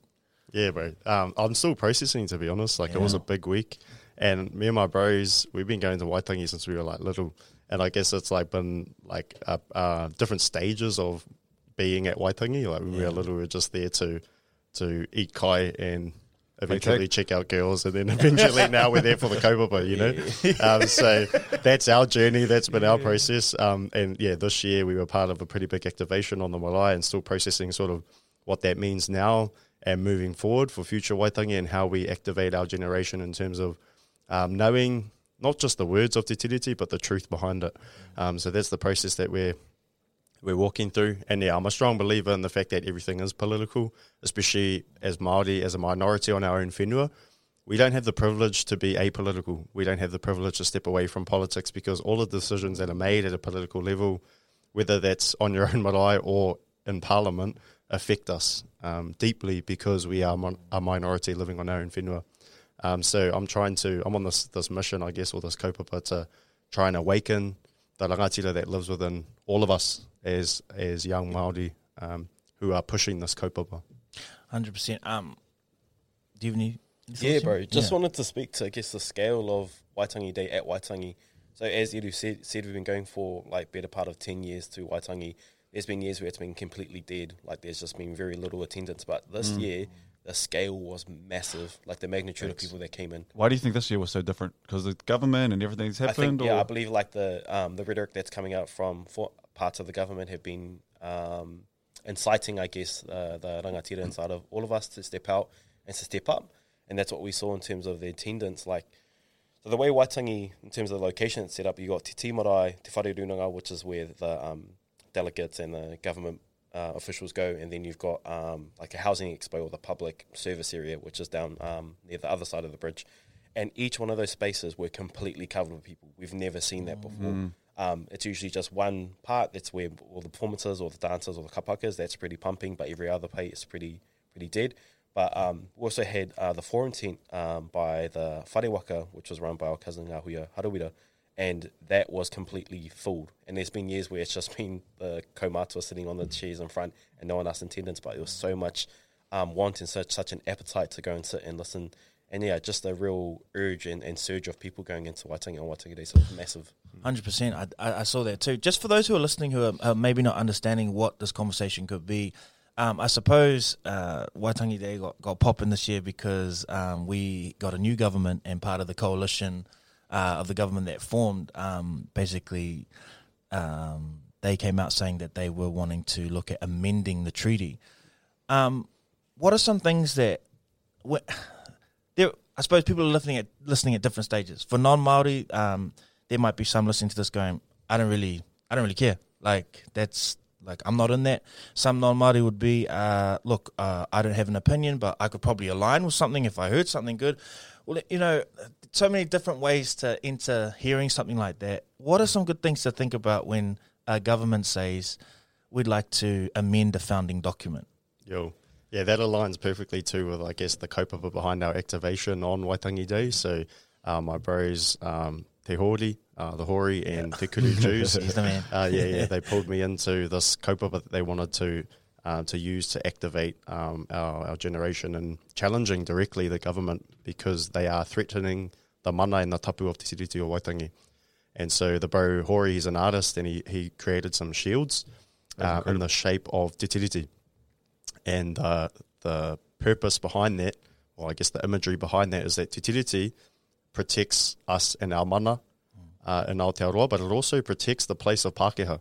Yeah, bro. Um, I'm still processing, to be honest. Like, it was a big week. And me and my bros, we've been going to Waitangi since we were like little. And I guess it's like been like uh, uh, different stages of being at Waitangi. Like, when we were little, we were just there to to eat kai and eventually check out girls. And then [LAUGHS] eventually now we're there for the kaupapa, you know? Um, so that's our journey. That's been our process. Um, and yeah, this year we were part of a pretty big activation on the Malai and still processing sort of what that means now and moving forward for future Waitangi and how we activate our generation in terms of um, knowing not just the words of Te Tiriti, but the truth behind it. Um, so that's the process that we're we're walking through. And yeah, I'm a strong believer in the fact that everything is political, especially as Māori, as a minority on our own whenua. We don't have the privilege to be apolitical. We don't have the privilege to step away from politics because all the decisions that are made at a political level, whether that's on your own marae or in parliament, affect us um, deeply because we are mon- a minority living on our own whenua. Um, so I'm trying to, I'm on this this mission, I guess, or this kaupapa to try and awaken the rangatira that lives within all of us as as young Māori um, who are pushing this kaupapa. Hundred percent. Um, do you have any? any Yeah, bro. Just Yeah. wanted to speak to, I guess, the scale of Waitangi Day at Waitangi. So, as Eru said, said, we've been going for like better part of 10 years to Waitangi. There's been years where it's been completely dead. Like, there's just been very little attendance. But this Mm. year, the scale was massive. Like, the magnitude Thanks. of people that came in. Why do you think this year was so different? Because the government and everything's I happened? think, yeah. I believe like the um, the rhetoric that's coming out from parts of the government have been um, inciting, I guess, uh, the rangatira inside of all of us to step out and to step up. and that's what we saw in terms of the attendance. Like, so the way Waitangi, in terms of the location it's set up, you got Te Tii Marae, Te Whare Runanga, which is where the um, delegates and the government uh, officials go, and then you've got um, like a housing expo or the public service area, which is down um, near the other side of the bridge. And each one of those spaces were completely covered with people. We've never seen that before. Mm. Um, it's usually just one part. That's where all the performances or the dancers or the kapakas. That's pretty pumping, but every other part is pretty pretty dead. But um, we also had uh, the forum tent um, by the Wharewaka, which was run by our cousin Ngahuia Harawira, and that was completely full. And there's been years where it's just [LAUGHS] been the kaumātua sitting on the chairs in front and no one else in attendance, but there was so much um, want and such such an appetite to go and sit and listen. And yeah, just a real urge and, and surge of people going into Waitangi on Waitangi Day, so it was massive. Hundred percent. I, I saw that too. Just for those who are listening who are maybe not understanding what this conversation could be, um, I suppose uh, Waitangi Day got, got popping this year because um, we got a new government and part of the coalition uh, of the government that formed. Um, basically, um, they came out saying that they were wanting to look at amending the treaty. Um, what are some things that there? I suppose people are listening at listening at different stages. For non Maori, um, there might be some listening to this going, "I don't really, I don't really care." Like that's like I'm not in that. Some non Maori would be, uh, "Look, uh, I don't have an opinion, but I could probably align with something if I heard something good." Well, you know, so many different ways to enter hearing something like that. What are some good things to think about when a government says we'd like to amend a founding document? Yo. Yeah, that aligns perfectly too with, I guess, the kaupapa behind our activation on Waitangi Day. So, uh, my bros, um, Te Hori, uh, the Hori, and Te Kuru [LAUGHS] Jews. He's the man. Uh, yeah, yeah, [LAUGHS] they pulled me into this kaupapa that they wanted to uh, to use to activate um, our, our generation and challenging directly the government because they are threatening the mana and the tapu of Te Tiriti o Waitangi. And so the bro Hori, he's an artist, and he, he created some shields uh, in the shape of Te Tiriti and uh, the purpose behind that, or I guess the imagery behind that, is that Te Tiriti protects us and our mana uh, in Aotearoa, but it also protects the place of Pākehā.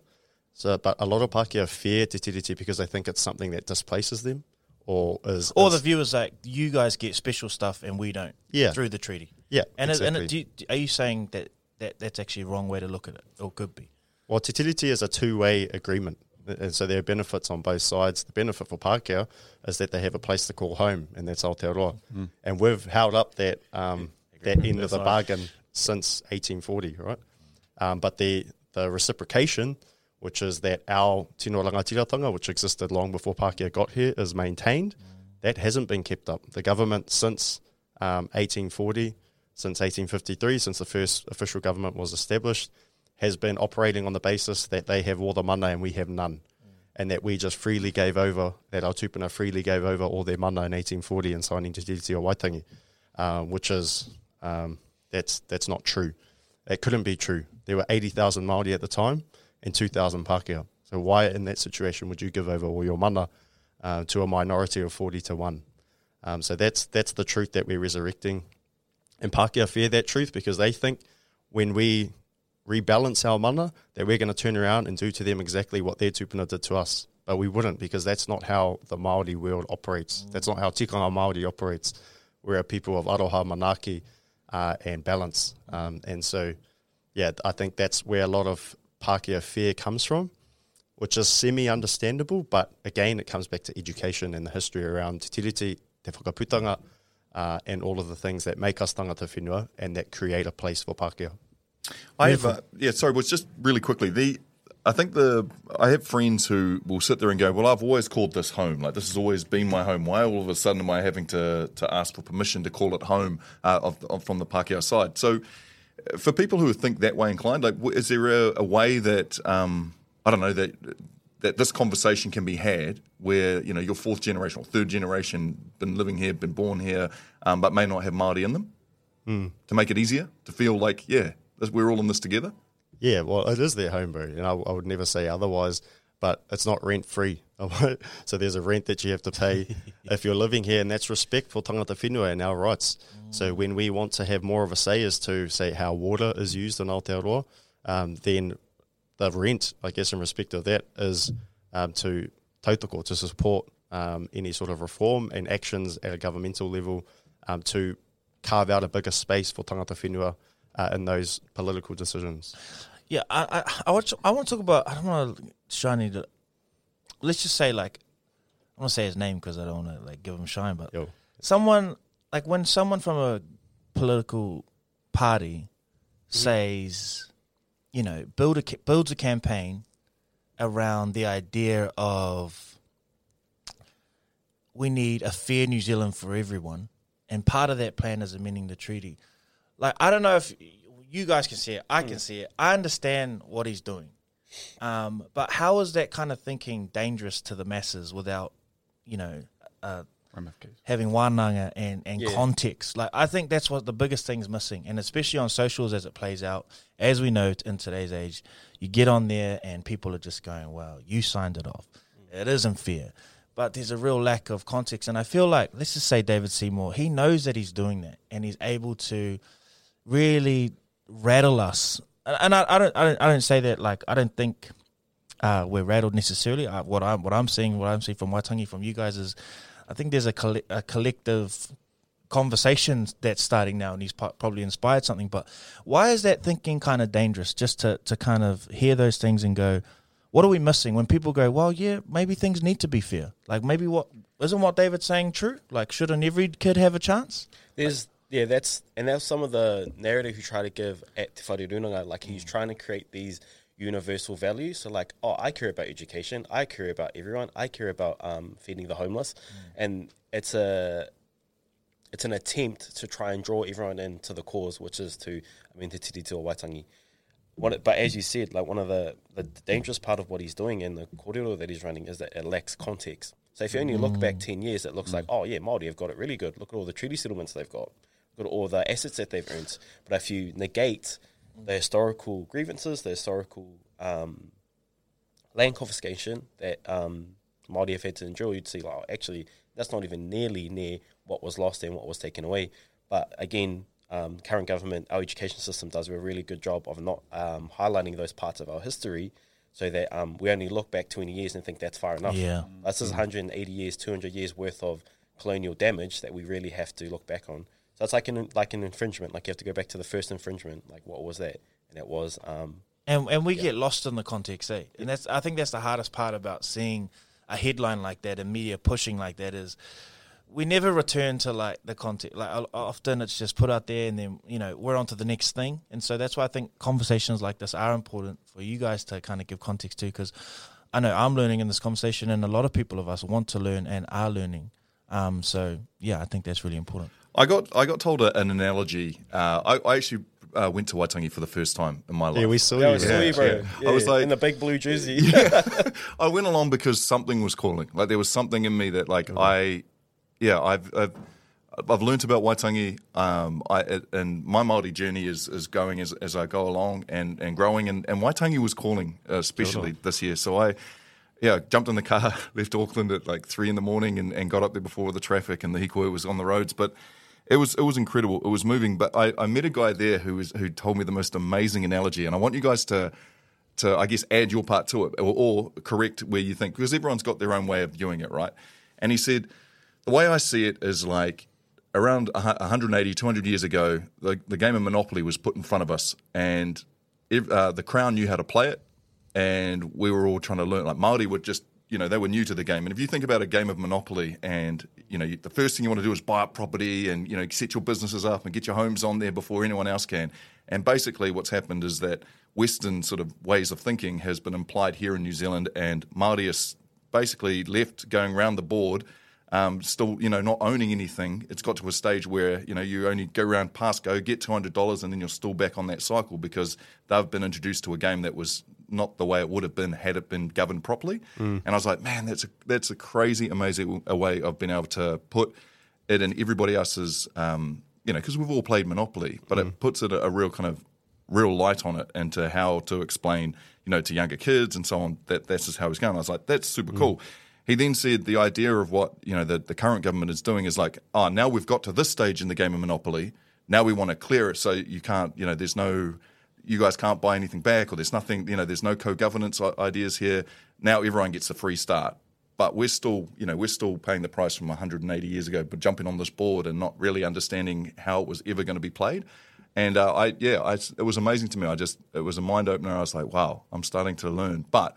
So, but a lot of Pākehā fear Te Tiriti because they think it's something that displaces them, or is Or is- the viewers like you guys get special stuff and we don't. Yeah. through the treaty. Yeah, and it, and do you, are you saying that, that that's actually a wrong way to look at it, or could be? Well, Te Tiriti is a two-way agreement, and so there are benefits on both sides. The benefit for Pākehā is that they have a place to call home, and that's Aotearoa. Mm. And we've held up that um, that end of the That's bargain since 1840, right? Um, but the the reciprocation, which is that our tino rangatiratanga, which existed long before Pākehā got here, is maintained. That hasn't been kept up. The government since um, 1840, since 1853, since the first official government was established, has been operating on the basis that they have all the mana and we have none. And that we just freely gave over, that our tupuna freely gave over all their mana in 1840 and signing Te Tiriti o Waitangi, um, which is, um, that's, that's not true. It couldn't be true. There were 80,000 Māori at the time and 2,000 Pākehā. So why in that situation would you give over all your mana uh, to a minority of 40 to 1? Um, so that's, that's the truth that we're resurrecting. And Pākehā fear that truth because they think when we rebalance our mana that we're going to turn around and do to them exactly what their tupuna did to us. But we wouldn't because that's not how the Māori world operates. That's not how tikanga Māori operates. We're a people of aroha, manaki, uh, and balance. Um, and so, yeah, I think that's where a lot of Pākehā fear comes from, which is semi-understandable. But again, it comes back to education and the history around te tiriti, te whakaputanga, uh, and all of the things that make us tangata whenua and that create a place for Pākehā. I have, uh, yeah, sorry, was just really quickly. The I think the I have friends who will sit there and go, "Well, I've always called this home. Like this has always been my home. Why all of a sudden am I having to to ask for permission to call it home uh, of, of, from the Pākehā side?" So, for people who think that way inclined, like, is there a, a way that um, I don't know that that this conversation can be had where you know your fourth generation or third generation been living here, been born here, um, but may not have Māori in them, Hmm. to make it easier to feel like, yeah, this- we're all in this together. Yeah, well, it is their home, bro. And I, I would never say otherwise. But it's not rent free. [LAUGHS] so there's a rent that you have to pay [LAUGHS] if you're living here, and that's respect for tangata whenua and our rights. So when we want to have more of a say as to say how water is used in Aotearoa, um, then the rent, I guess, in respect of that, is um, to tautoko to support um, any sort of reform and actions at a governmental level um, to carve out a bigger space for tangata whenua uh, in those political decisions. Yeah, I I, I want to, I want to talk about. I don't want to shine To, let's just say like I want to say his name because I don't want to like give him shine, but Yo. someone like when someone from a political party says, you know, build a builds a campaign around the idea of we need a fair New Zealand for everyone, and part of that plan is amending the treaty. Like I don't know if you guys can see it, I can see it. I understand what he's doing, um, but how is that kind of thinking dangerous to the masses without, you know, uh, having wānanga and, and Yeah. context? Like I think that's what the biggest thing's missing, and especially on socials as it plays out. As we know in today's age, you get on there and people are just going, "Well, you signed it off. It isn't fair." But there's a real lack of context, and I feel like let's just say David Seymour, he knows that he's doing that, and he's able to really rattle us. And and I, I don't, I don't, I don't say that like I don't think uh, we're rattled necessarily. I, what I'm, what I'm seeing, what I'm seeing from Waitangi, from you guys is, I think there's a, colle- a collective conversation that's starting now, and he's probably inspired something. But why is that thinking kind of dangerous? Just to to kind of hear those things and go, what are we missing? When people go, well, yeah, maybe things need to be fair. Like maybe what isn't what David's saying true? Like shouldn't every kid have a chance? There's yeah, that's and that's some of the narrative you try to give at Te Whare Runanga. Like he's trying to create these universal values. So like, oh, I care about education. I care about everyone. I care about um, feeding the homeless, mm. and it's a it's an attempt to try and draw everyone into the cause, which is to I mean, te tiriti o Waitangi. What it, but as you said, like one of the, the dangerous part of what he's doing and the kōrero that he's running is that it lacks context. So if you only look back mm. ten years, it looks mm. like, oh yeah, Maori have got it really good. Look at all the treaty settlements they've got. Look at all the assets that they've earned. But if you negate the historical grievances, the historical um, land confiscation that um, Māori have had to endure, you'd see, like, oh, actually, that's not even nearly near what was lost and what was taken away. But again, um, current government, our education system does a really good job of not um, highlighting those parts of our history so that um, we only look back 20 years and think that's far enough. Yeah. This is 180 years, 200 years worth of colonial damage that we really have to look back on. So it's like an like an infringement. Like you have to go back to the first infringement. Like what was that? And it was um, and and we get lost in the context, eh? And that's I think that's the hardest part about seeing a headline like that and media pushing like that is we never return to like the context. Like often it's just put out there and then you know we're on to the next thing. And so that's why I think conversations like this are important for you guys to kind of give context to because I know I'm learning in this conversation and a lot of people of us want to learn and are learning. Um, so yeah, I think that's really important. I got I got told a, an analogy. Uh, I, I actually uh, went to Waitangi for the first time in my life. Yeah, we saw that you. was sweet, bro. I was like in the big blue jersey. [LAUGHS] [LAUGHS] I went along because something was calling. Like there was something in me that like I, yeah, I've I've, I've learnt about Waitangi. Um, I and my Maori journey is is going as as I go along and and growing. And and Waitangi was calling, uh, especially this year. So I. Yeah, jumped in the car, [LAUGHS] left Auckland at like three in the morning, and, and got up there before the traffic and the hikoi was on the roads. But it was it was incredible. It was moving. But I, I met a guy there who was who told me the most amazing analogy, and I want you guys to to I guess add your part to it or, or correct where you think because everyone's got their own way of viewing it, right? And he said the way I see it is like around 180, 200 years ago, the, the game of Monopoly was put in front of us, and ev- uh, the Crown knew how to play it, and we were all trying to learn. Like Maori would just, you know, they were new to the game. And if you think about a game of Monopoly, and you know, the first thing you want to do is buy up property and you know set your businesses up and get your homes on there before anyone else can. And basically, what's happened is that Western sort of ways of thinking has been implied here in New Zealand, and Maori basically left going around the board um, still, you know, not owning anything. It's got to a stage where you know you only go around pass go, get two hundred dollars, and then you're still back on that cycle because they've been introduced to a game that was not the way it would have been had it been governed properly. Mm. And I was like, man, that's a that's a crazy, amazing way of being able to put it in everybody else's, um, you know, because we've all played Monopoly, but it puts it a, a real kind of real light on it and to how to explain, you know, to younger kids and so on that that's just how it's going. I was like, that's super cool. He then said the idea of what you know the, the current government is doing is like, oh, now we've got to this stage in the game of Monopoly. Now we want to clear it so you can't, you know, there's no, you guys can't buy anything back, or there's nothing, you know, there's no co-governance ideas here. Now everyone gets a free start, but we're still, you know, we're still paying the price from 180 years ago, but jumping on this board and not really understanding how it was ever going to be played. And uh, I, yeah, I, it was amazing to me. I just, it was a mind opener. I was like, wow, I'm starting to learn. But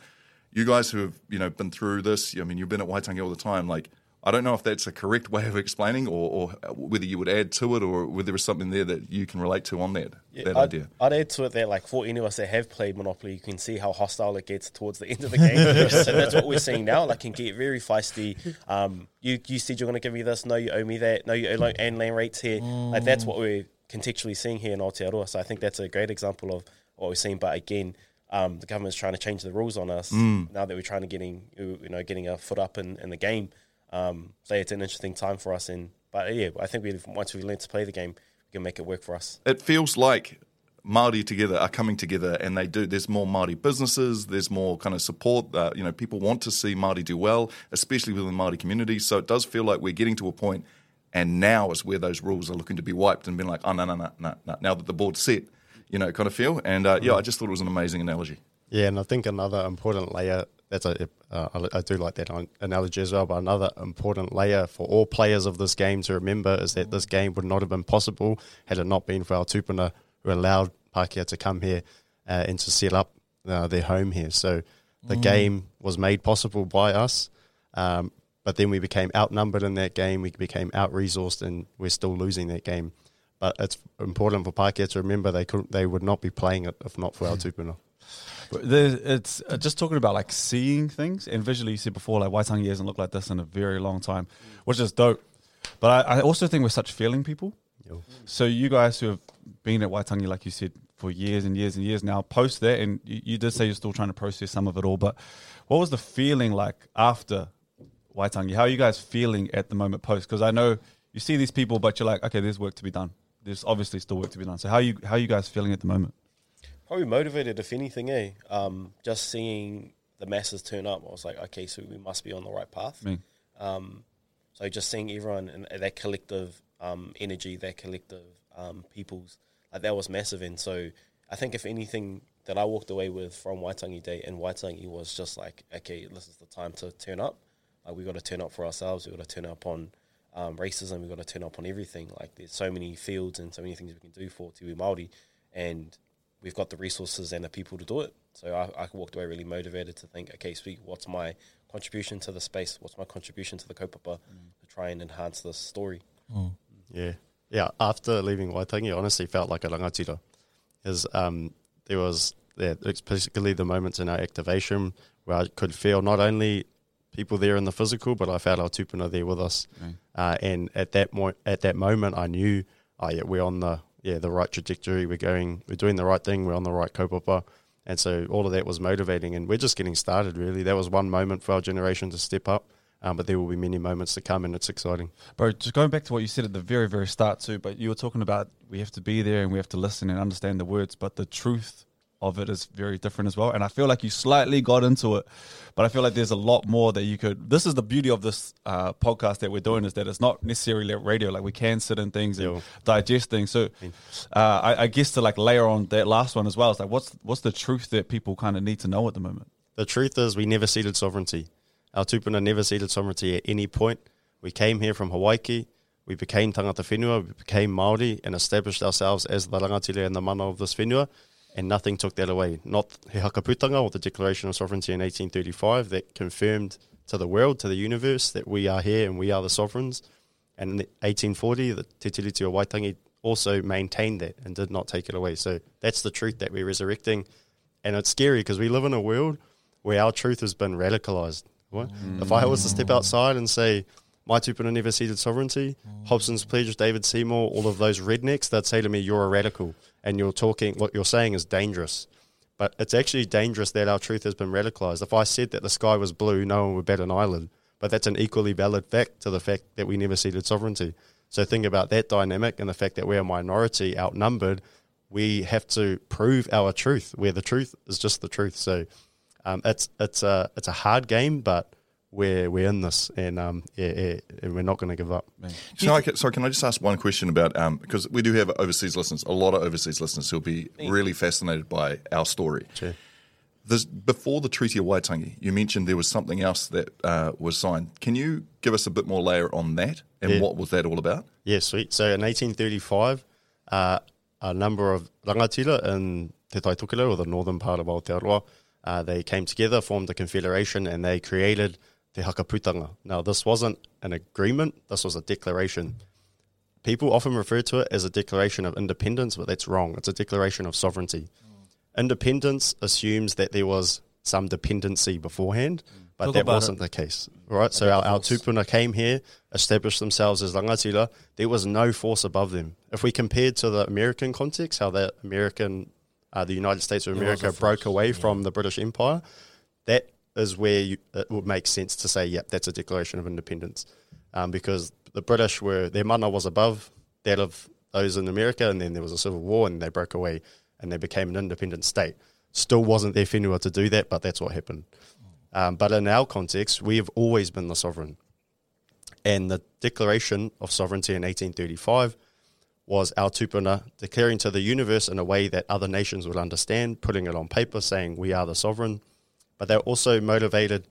you guys who have, you know, been through this, I mean, you've been at Waitangi all the time. Like, I don't know if that's a correct way of explaining, or, or whether you would add to it, or whether there was something there that you can relate to on that that I'd, idea. I'd add to it that, like, for any of us that have played Monopoly, you can see how hostile it gets towards the end of the game. [LAUGHS] so that's what we're seeing now. Like, can get very feisty. Um, you you said you're going to give me this. No, you owe me that. No, you owe like, and land rates here. Like, that's what we're contextually seeing here in Aotearoa. So I think that's a great example of what we're seeing. But again, um, the government's trying to change the rules on us Mm. now that we're trying to getting you know getting a foot up in, in the game. Um, so it's an interesting time for us. And but yeah, I think we once we learn to play the game, we can make it work for us. it feels like Māori together are coming together, and they do. There's more Māori businesses. There's more kind of support. Uh, you know, people want to see Māori do well, especially within the Māori community. So it does feel like we're getting to a point, and now is where those rules are looking to be wiped and being like, oh no no no no no. Now that the board's set, you know, kind of feel. And uh, yeah, I just thought it was an amazing analogy. Yeah, and I think another important layer that's a uh, I do like that analogy as well. But another important layer for all players of this game to remember is that this game would not have been possible had it not been for our tupuna who allowed Pākehā to come here uh, and to set up uh, their home here. So the Mm. game was made possible by us. Um, but then we became outnumbered in that game. We became out resourced, and we're still losing that game. But it's important for Pākehā to remember they couldn't, they would not be playing it if not for our tupuna. It's uh, just talking about like seeing things and visually. You said before, like Waitangi hasn't looked like this in a very long time, which is dope. But I, I also think we're such feeling people. So you guys who have been at Waitangi, like you said, for years and years and years now, post that, and you, you did say you're still trying to process some of it all. But what was the feeling like after Waitangi? How are you guys feeling at the moment post? Because I know you see these people, but you're like, okay, there's work to be done. There's obviously still work to be done. So how you how are you guys feeling at the moment? Probably motivated, if anything, eh? Um, just seeing the masses turn up, I was like, okay, so we must be on the right path. Me. Um, so just seeing everyone and that collective um, energy, that collective um, people's, like that was massive. And so I think if anything that I walked away with from Waitangi Day and Waitangi was just like, okay, this is the time to turn up. Like we got to turn up for ourselves. We got to turn up on um, racism. We got to turn up on everything. Like there's so many fields and so many things we can do for Te Māori, and we've got the resources and the people to do it. So I, I walked away really motivated to think, okay, sweet, what's my contribution to the space? What's my contribution to the kaupapa to try and enhance this story? Yeah. Yeah. After leaving Waitangi, I honestly felt like a rangatira. Is um, there was yeah, it's particularly the moments in our activation where I could feel not only people there in the physical, but I felt our tupuna there with us. Uh, and at that mo- at that moment, I knew, oh yeah, we're on the yeah the right trajectory. We're going, we're doing the right thing. We're on the right kaupapa. And so all of that was motivating, and we're just getting started. Really, that was one moment for our generation to step up. Um, but there will be many moments to come, and it's exciting. Bro, just going back to what you said at the very, very start too, but you were talking about we have to be there and we have to listen and understand the words, but the truth of it is very different as well. And I feel like you slightly got into it, but I feel like there's a lot more that you could. This is the beauty of this uh, podcast that we're doing is that it's not necessarily radio. Like we can sit in things and digest things. So uh, I, I guess to like layer on that last one as well, it's like what's what's the truth that people kind of need to know at the moment? The truth is, we never ceded sovereignty. Our tupuna never ceded sovereignty at any point. We came here from Hawaiki. We became tangata whenua. We became Māori and established ourselves as the rangatira and the mana of this whenua. And nothing took that away. Not He Whakaputanga or the Declaration of Sovereignty in 1835 that confirmed to the world, to the universe, that we are here and we are the sovereigns. And in 1840, the Te Tiriti o Waitangi also maintained that and did not take it away. So that's the truth that we're resurrecting. And it's scary because we live in a world where our truth has been radicalized. What? If I was to step outside and say, my tupuna never ceded sovereignty, mm. Hobson's Pledge, David Seymour, all of those rednecks, they'd say to me, you're a radical. And you're talking, what you're saying is dangerous. But it's actually dangerous that our truth has been radicalized. If I said that the sky was blue, no one would bet an eyelid. But that's an equally valid fact to the fact that we never ceded sovereignty. So think about that dynamic and the fact that we're a minority, outnumbered. We have to prove our truth, where the truth is just the truth. So um, it's it's a it's a hard game, but we're we're in this, and um, yeah, yeah, and we're not going to give up. So, I can, so can I just ask one question about um, because we do have overseas listeners, a lot of overseas listeners who'll be really fascinated by our story. This, before the Treaty of Waitangi, you mentioned there was something else that uh, was signed. Can you give us a bit more layer on that and Yeah. what was that all about? Yeah, sweet. So in 1835, uh, a number of rangatira in Te Tai Tokerau, or the northern part of Aotearoa, uh, they came together, formed a confederation, and they created Te Whakaputanga. Now, this wasn't an agreement, this was a declaration. People often refer to it as a declaration of independence, but that's wrong. It's a declaration of sovereignty. Independence assumes that there was some dependency beforehand, but Talk that wasn't it. the case. Right? So our, our tupuna came here, established themselves as rangatira. There was no force above them. If we compared to the American context, how the American, uh, the United States of America broke away from the British Empire, that is where you, it would make sense to say, yep, that's a declaration of independence. Um, because the British were, their mana was above that of those in America, and then there was a civil war, and they broke away and they became an independent state. Still wasn't their whenua to do that, but that's what happened. Um, but in our context, we have always been the sovereign. And the Declaration of Sovereignty in 1835 was our tupuna declaring to the universe in a way that other nations would understand, putting it on paper, saying we are the sovereign. But they're also motivated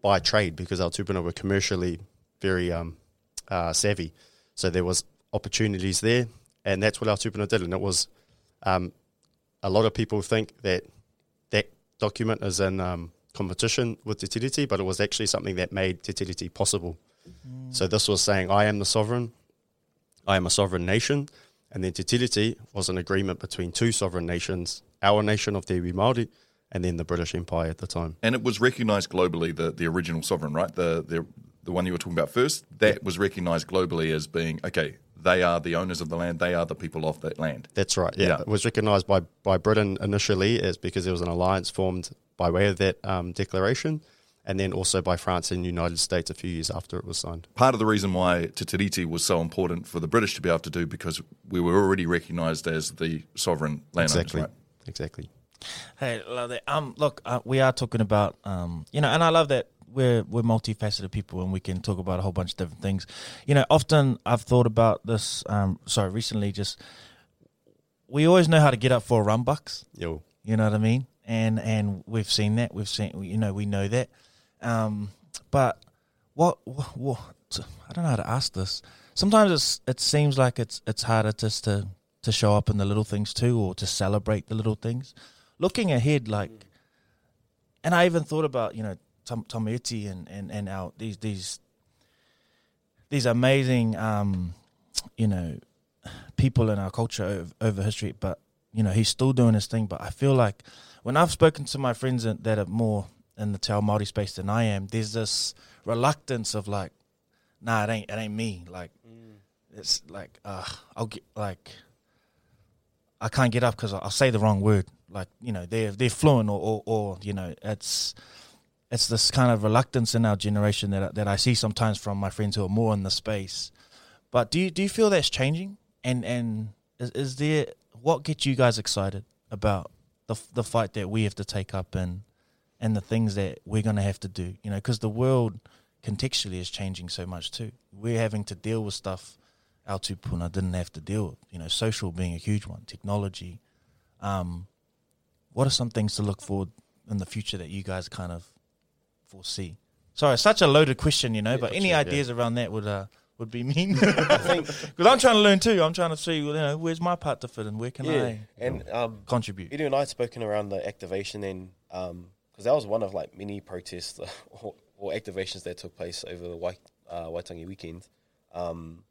by trade because our tupuna were commercially very um, uh, savvy. So there was opportunities there, and that's what our tupuna did. And it was um, a lot of people think that that document is in um, competition with Te Tiriti, but it was actually something that made Te Tiriti possible. So this was saying, I am the sovereign, I am a sovereign nation, and then Te Tiriti was an agreement between two sovereign nations, our nation of Te Iwi Māori, and then the British Empire at the time. And it was recognised globally, the, the original sovereign, right? The, the the one you were talking about first, that was recognised globally as being, okay, they are the owners of the land, they are the people of that land. That's right. Yeah, Yeah. it was recognised by by Britain initially as because there was an alliance formed by way of that um, declaration, and then also by France and the United States a few years after it was signed. Part of the reason why Te Tiriti was so important for the British to be able to do because we were already recognised as the sovereign landowners, Exactly. right? Exactly. Hey, love that. Um, look, uh, we are talking about um, you know, and I love that we're we're multifaceted people and we can talk about a whole bunch of different things. You know, often I've thought about this. Um, sorry, recently, just we always know how to get up for a run bucks. Yo. You know what I mean? And and we've seen that. We've seen. You know, we know that. Um, but what, what what I don't know how to ask this. Sometimes it's it seems like it's it's harder just to to show up in the little things too, or to celebrate the little things. Looking ahead, like, and I even thought about you know Tom Tomiuti and and and our these these these amazing um, you know people in our culture over, over history, but you know he's still doing his thing. But I feel like when I've spoken to my friends that are more in the Te Ao Māori space than I am, there's this reluctance of like, nah, it ain't it ain't me. Like it's like uh, I'll get like I can't get up because I'll say the wrong word. Like you know they're they're fluent or, or or you know it's it's this kind of reluctance in our generation that that I see sometimes from my friends who are more in the space. But do you do you feel that's changing? And and is, is there what gets you guys excited about the the fight that we have to take up and and the things that we're going to have to do? You know, because the world contextually is changing so much too. We're having to deal with stuff our tupuna didn't have to deal with. You know, social being a huge one, technology. Um, what are some things to look forward in the future that you guys kind of foresee? Sorry, it's such a loaded question, you know. but any sure, yeah. ideas around that would uh, would be mean. [LAUGHS] Because [LAUGHS] I'm trying to learn too. I'm trying to see, you know, where's my part to fit in? Where can yeah, I and um, contribute? Eru and I had spoken around the activation, and because that was one of like many protests [LAUGHS] or, or activations that took place over the Wai, uh, Waitangi weekend. Um,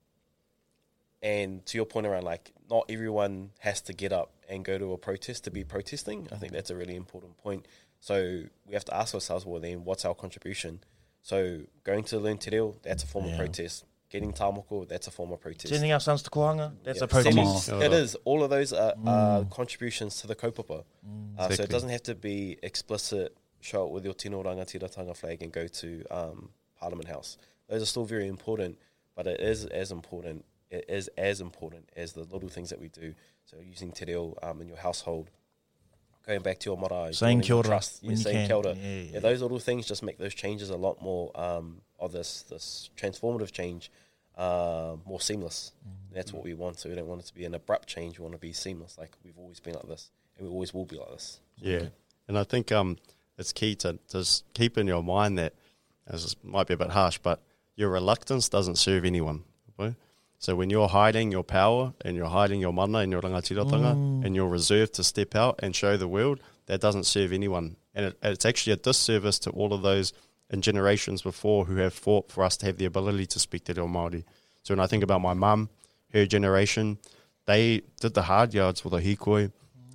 and to your point around like not everyone has to get up and go to a protest to be protesting. I think that's a really important point. So we have to ask ourselves, well, then what's our contribution? So going to learn te reo, that's a form Yeah. of protest. Getting tamoko, that's a form of protest. Sending else sounds to kohanga? That's Yeah, a protest. sending- It is. All of those are, are Mm. contributions to the kaupapa. Uh, so it doesn't have to be explicit. Show up with your tino rangatiratanga flag and go to um, Parliament House. Those are still very important, but it is as important. It is as important as the little things that we do. So using te reo um, in your household, going back to your marae, Saying joining kia your ora yeah, saying kia ora. Yeah, yeah, Yeah, those little things just make those changes a lot more um, of this this transformative change uh, more seamless. Mm-hmm. That's what we want. So we don't want it to be an abrupt change. We want to be seamless, like we've always been like this, and we always will be like this. Yeah. And I think um, it's key to just keep in your mind that, as this might be a bit harsh, but your reluctance doesn't serve anyone. okay? So when you're hiding your power and you're hiding your mana and your rangatiratanga Mm. and you're reserved to step out and show the world, that doesn't serve anyone. And it, it's actually a disservice to all of those in generations before who have fought for us to have the ability to speak Te Reo Māori. So when I think about my mum, her generation, they did the hard yards for the hikoi,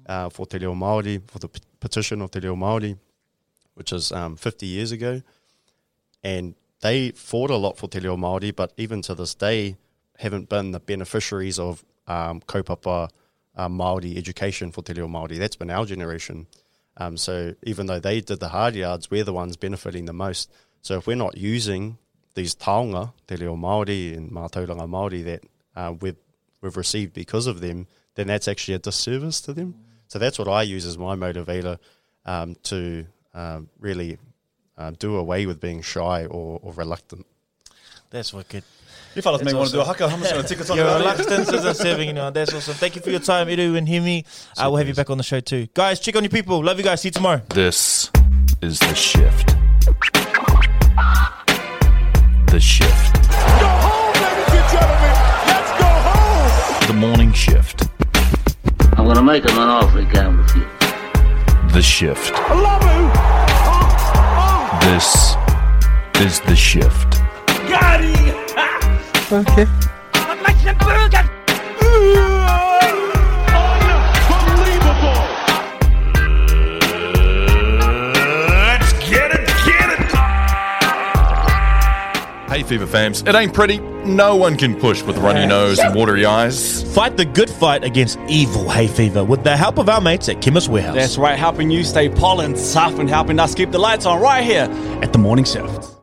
uh, for Te Reo Māori, for the p- petition of Te Reo Māori, which is um, 50 years ago. And they fought a lot for Te Reo Māori, but even to this day, haven't been the beneficiaries of um, kaupapa uh, Māori education for Te Reo Māori. That's been our generation. Um, so even though they did the hard yards, we're the ones benefiting the most. So if we're not using these taonga, Te Reo Māori and Mātauranga Māori that uh, we've, we've received because of them, then that's actually a disservice to them. So that's what I use as my motivator um, to um, really uh, do away with being shy or, or reluctant. That's wicked. You fellas That's may want to do a awesome. haka. I'm just going to take it on. Your the- reluctance isn't serving anyone. That's awesome. Thank you for your time, Eru and Heemi. I will have you back on the show too. Guys, check on your people. Love you guys. See you tomorrow. This is the shift. The shift. Go home, ladies and gentlemen. Let's go home. The morning shift. I'm gonna make him an offer again with you. The shift. I love you. Oh, oh. This is the shift. Got it. [LAUGHS] Okay. I'd like some burger. Let's get it, get it. Hey, Fever fams, it ain't pretty. No one can push with runny nose and watery eyes. Fight the good fight against evil hay fever with the help of our mates at Chemist Warehouse. That's right, helping you stay pollen tough and helping us keep the lights on right here at the morning shift.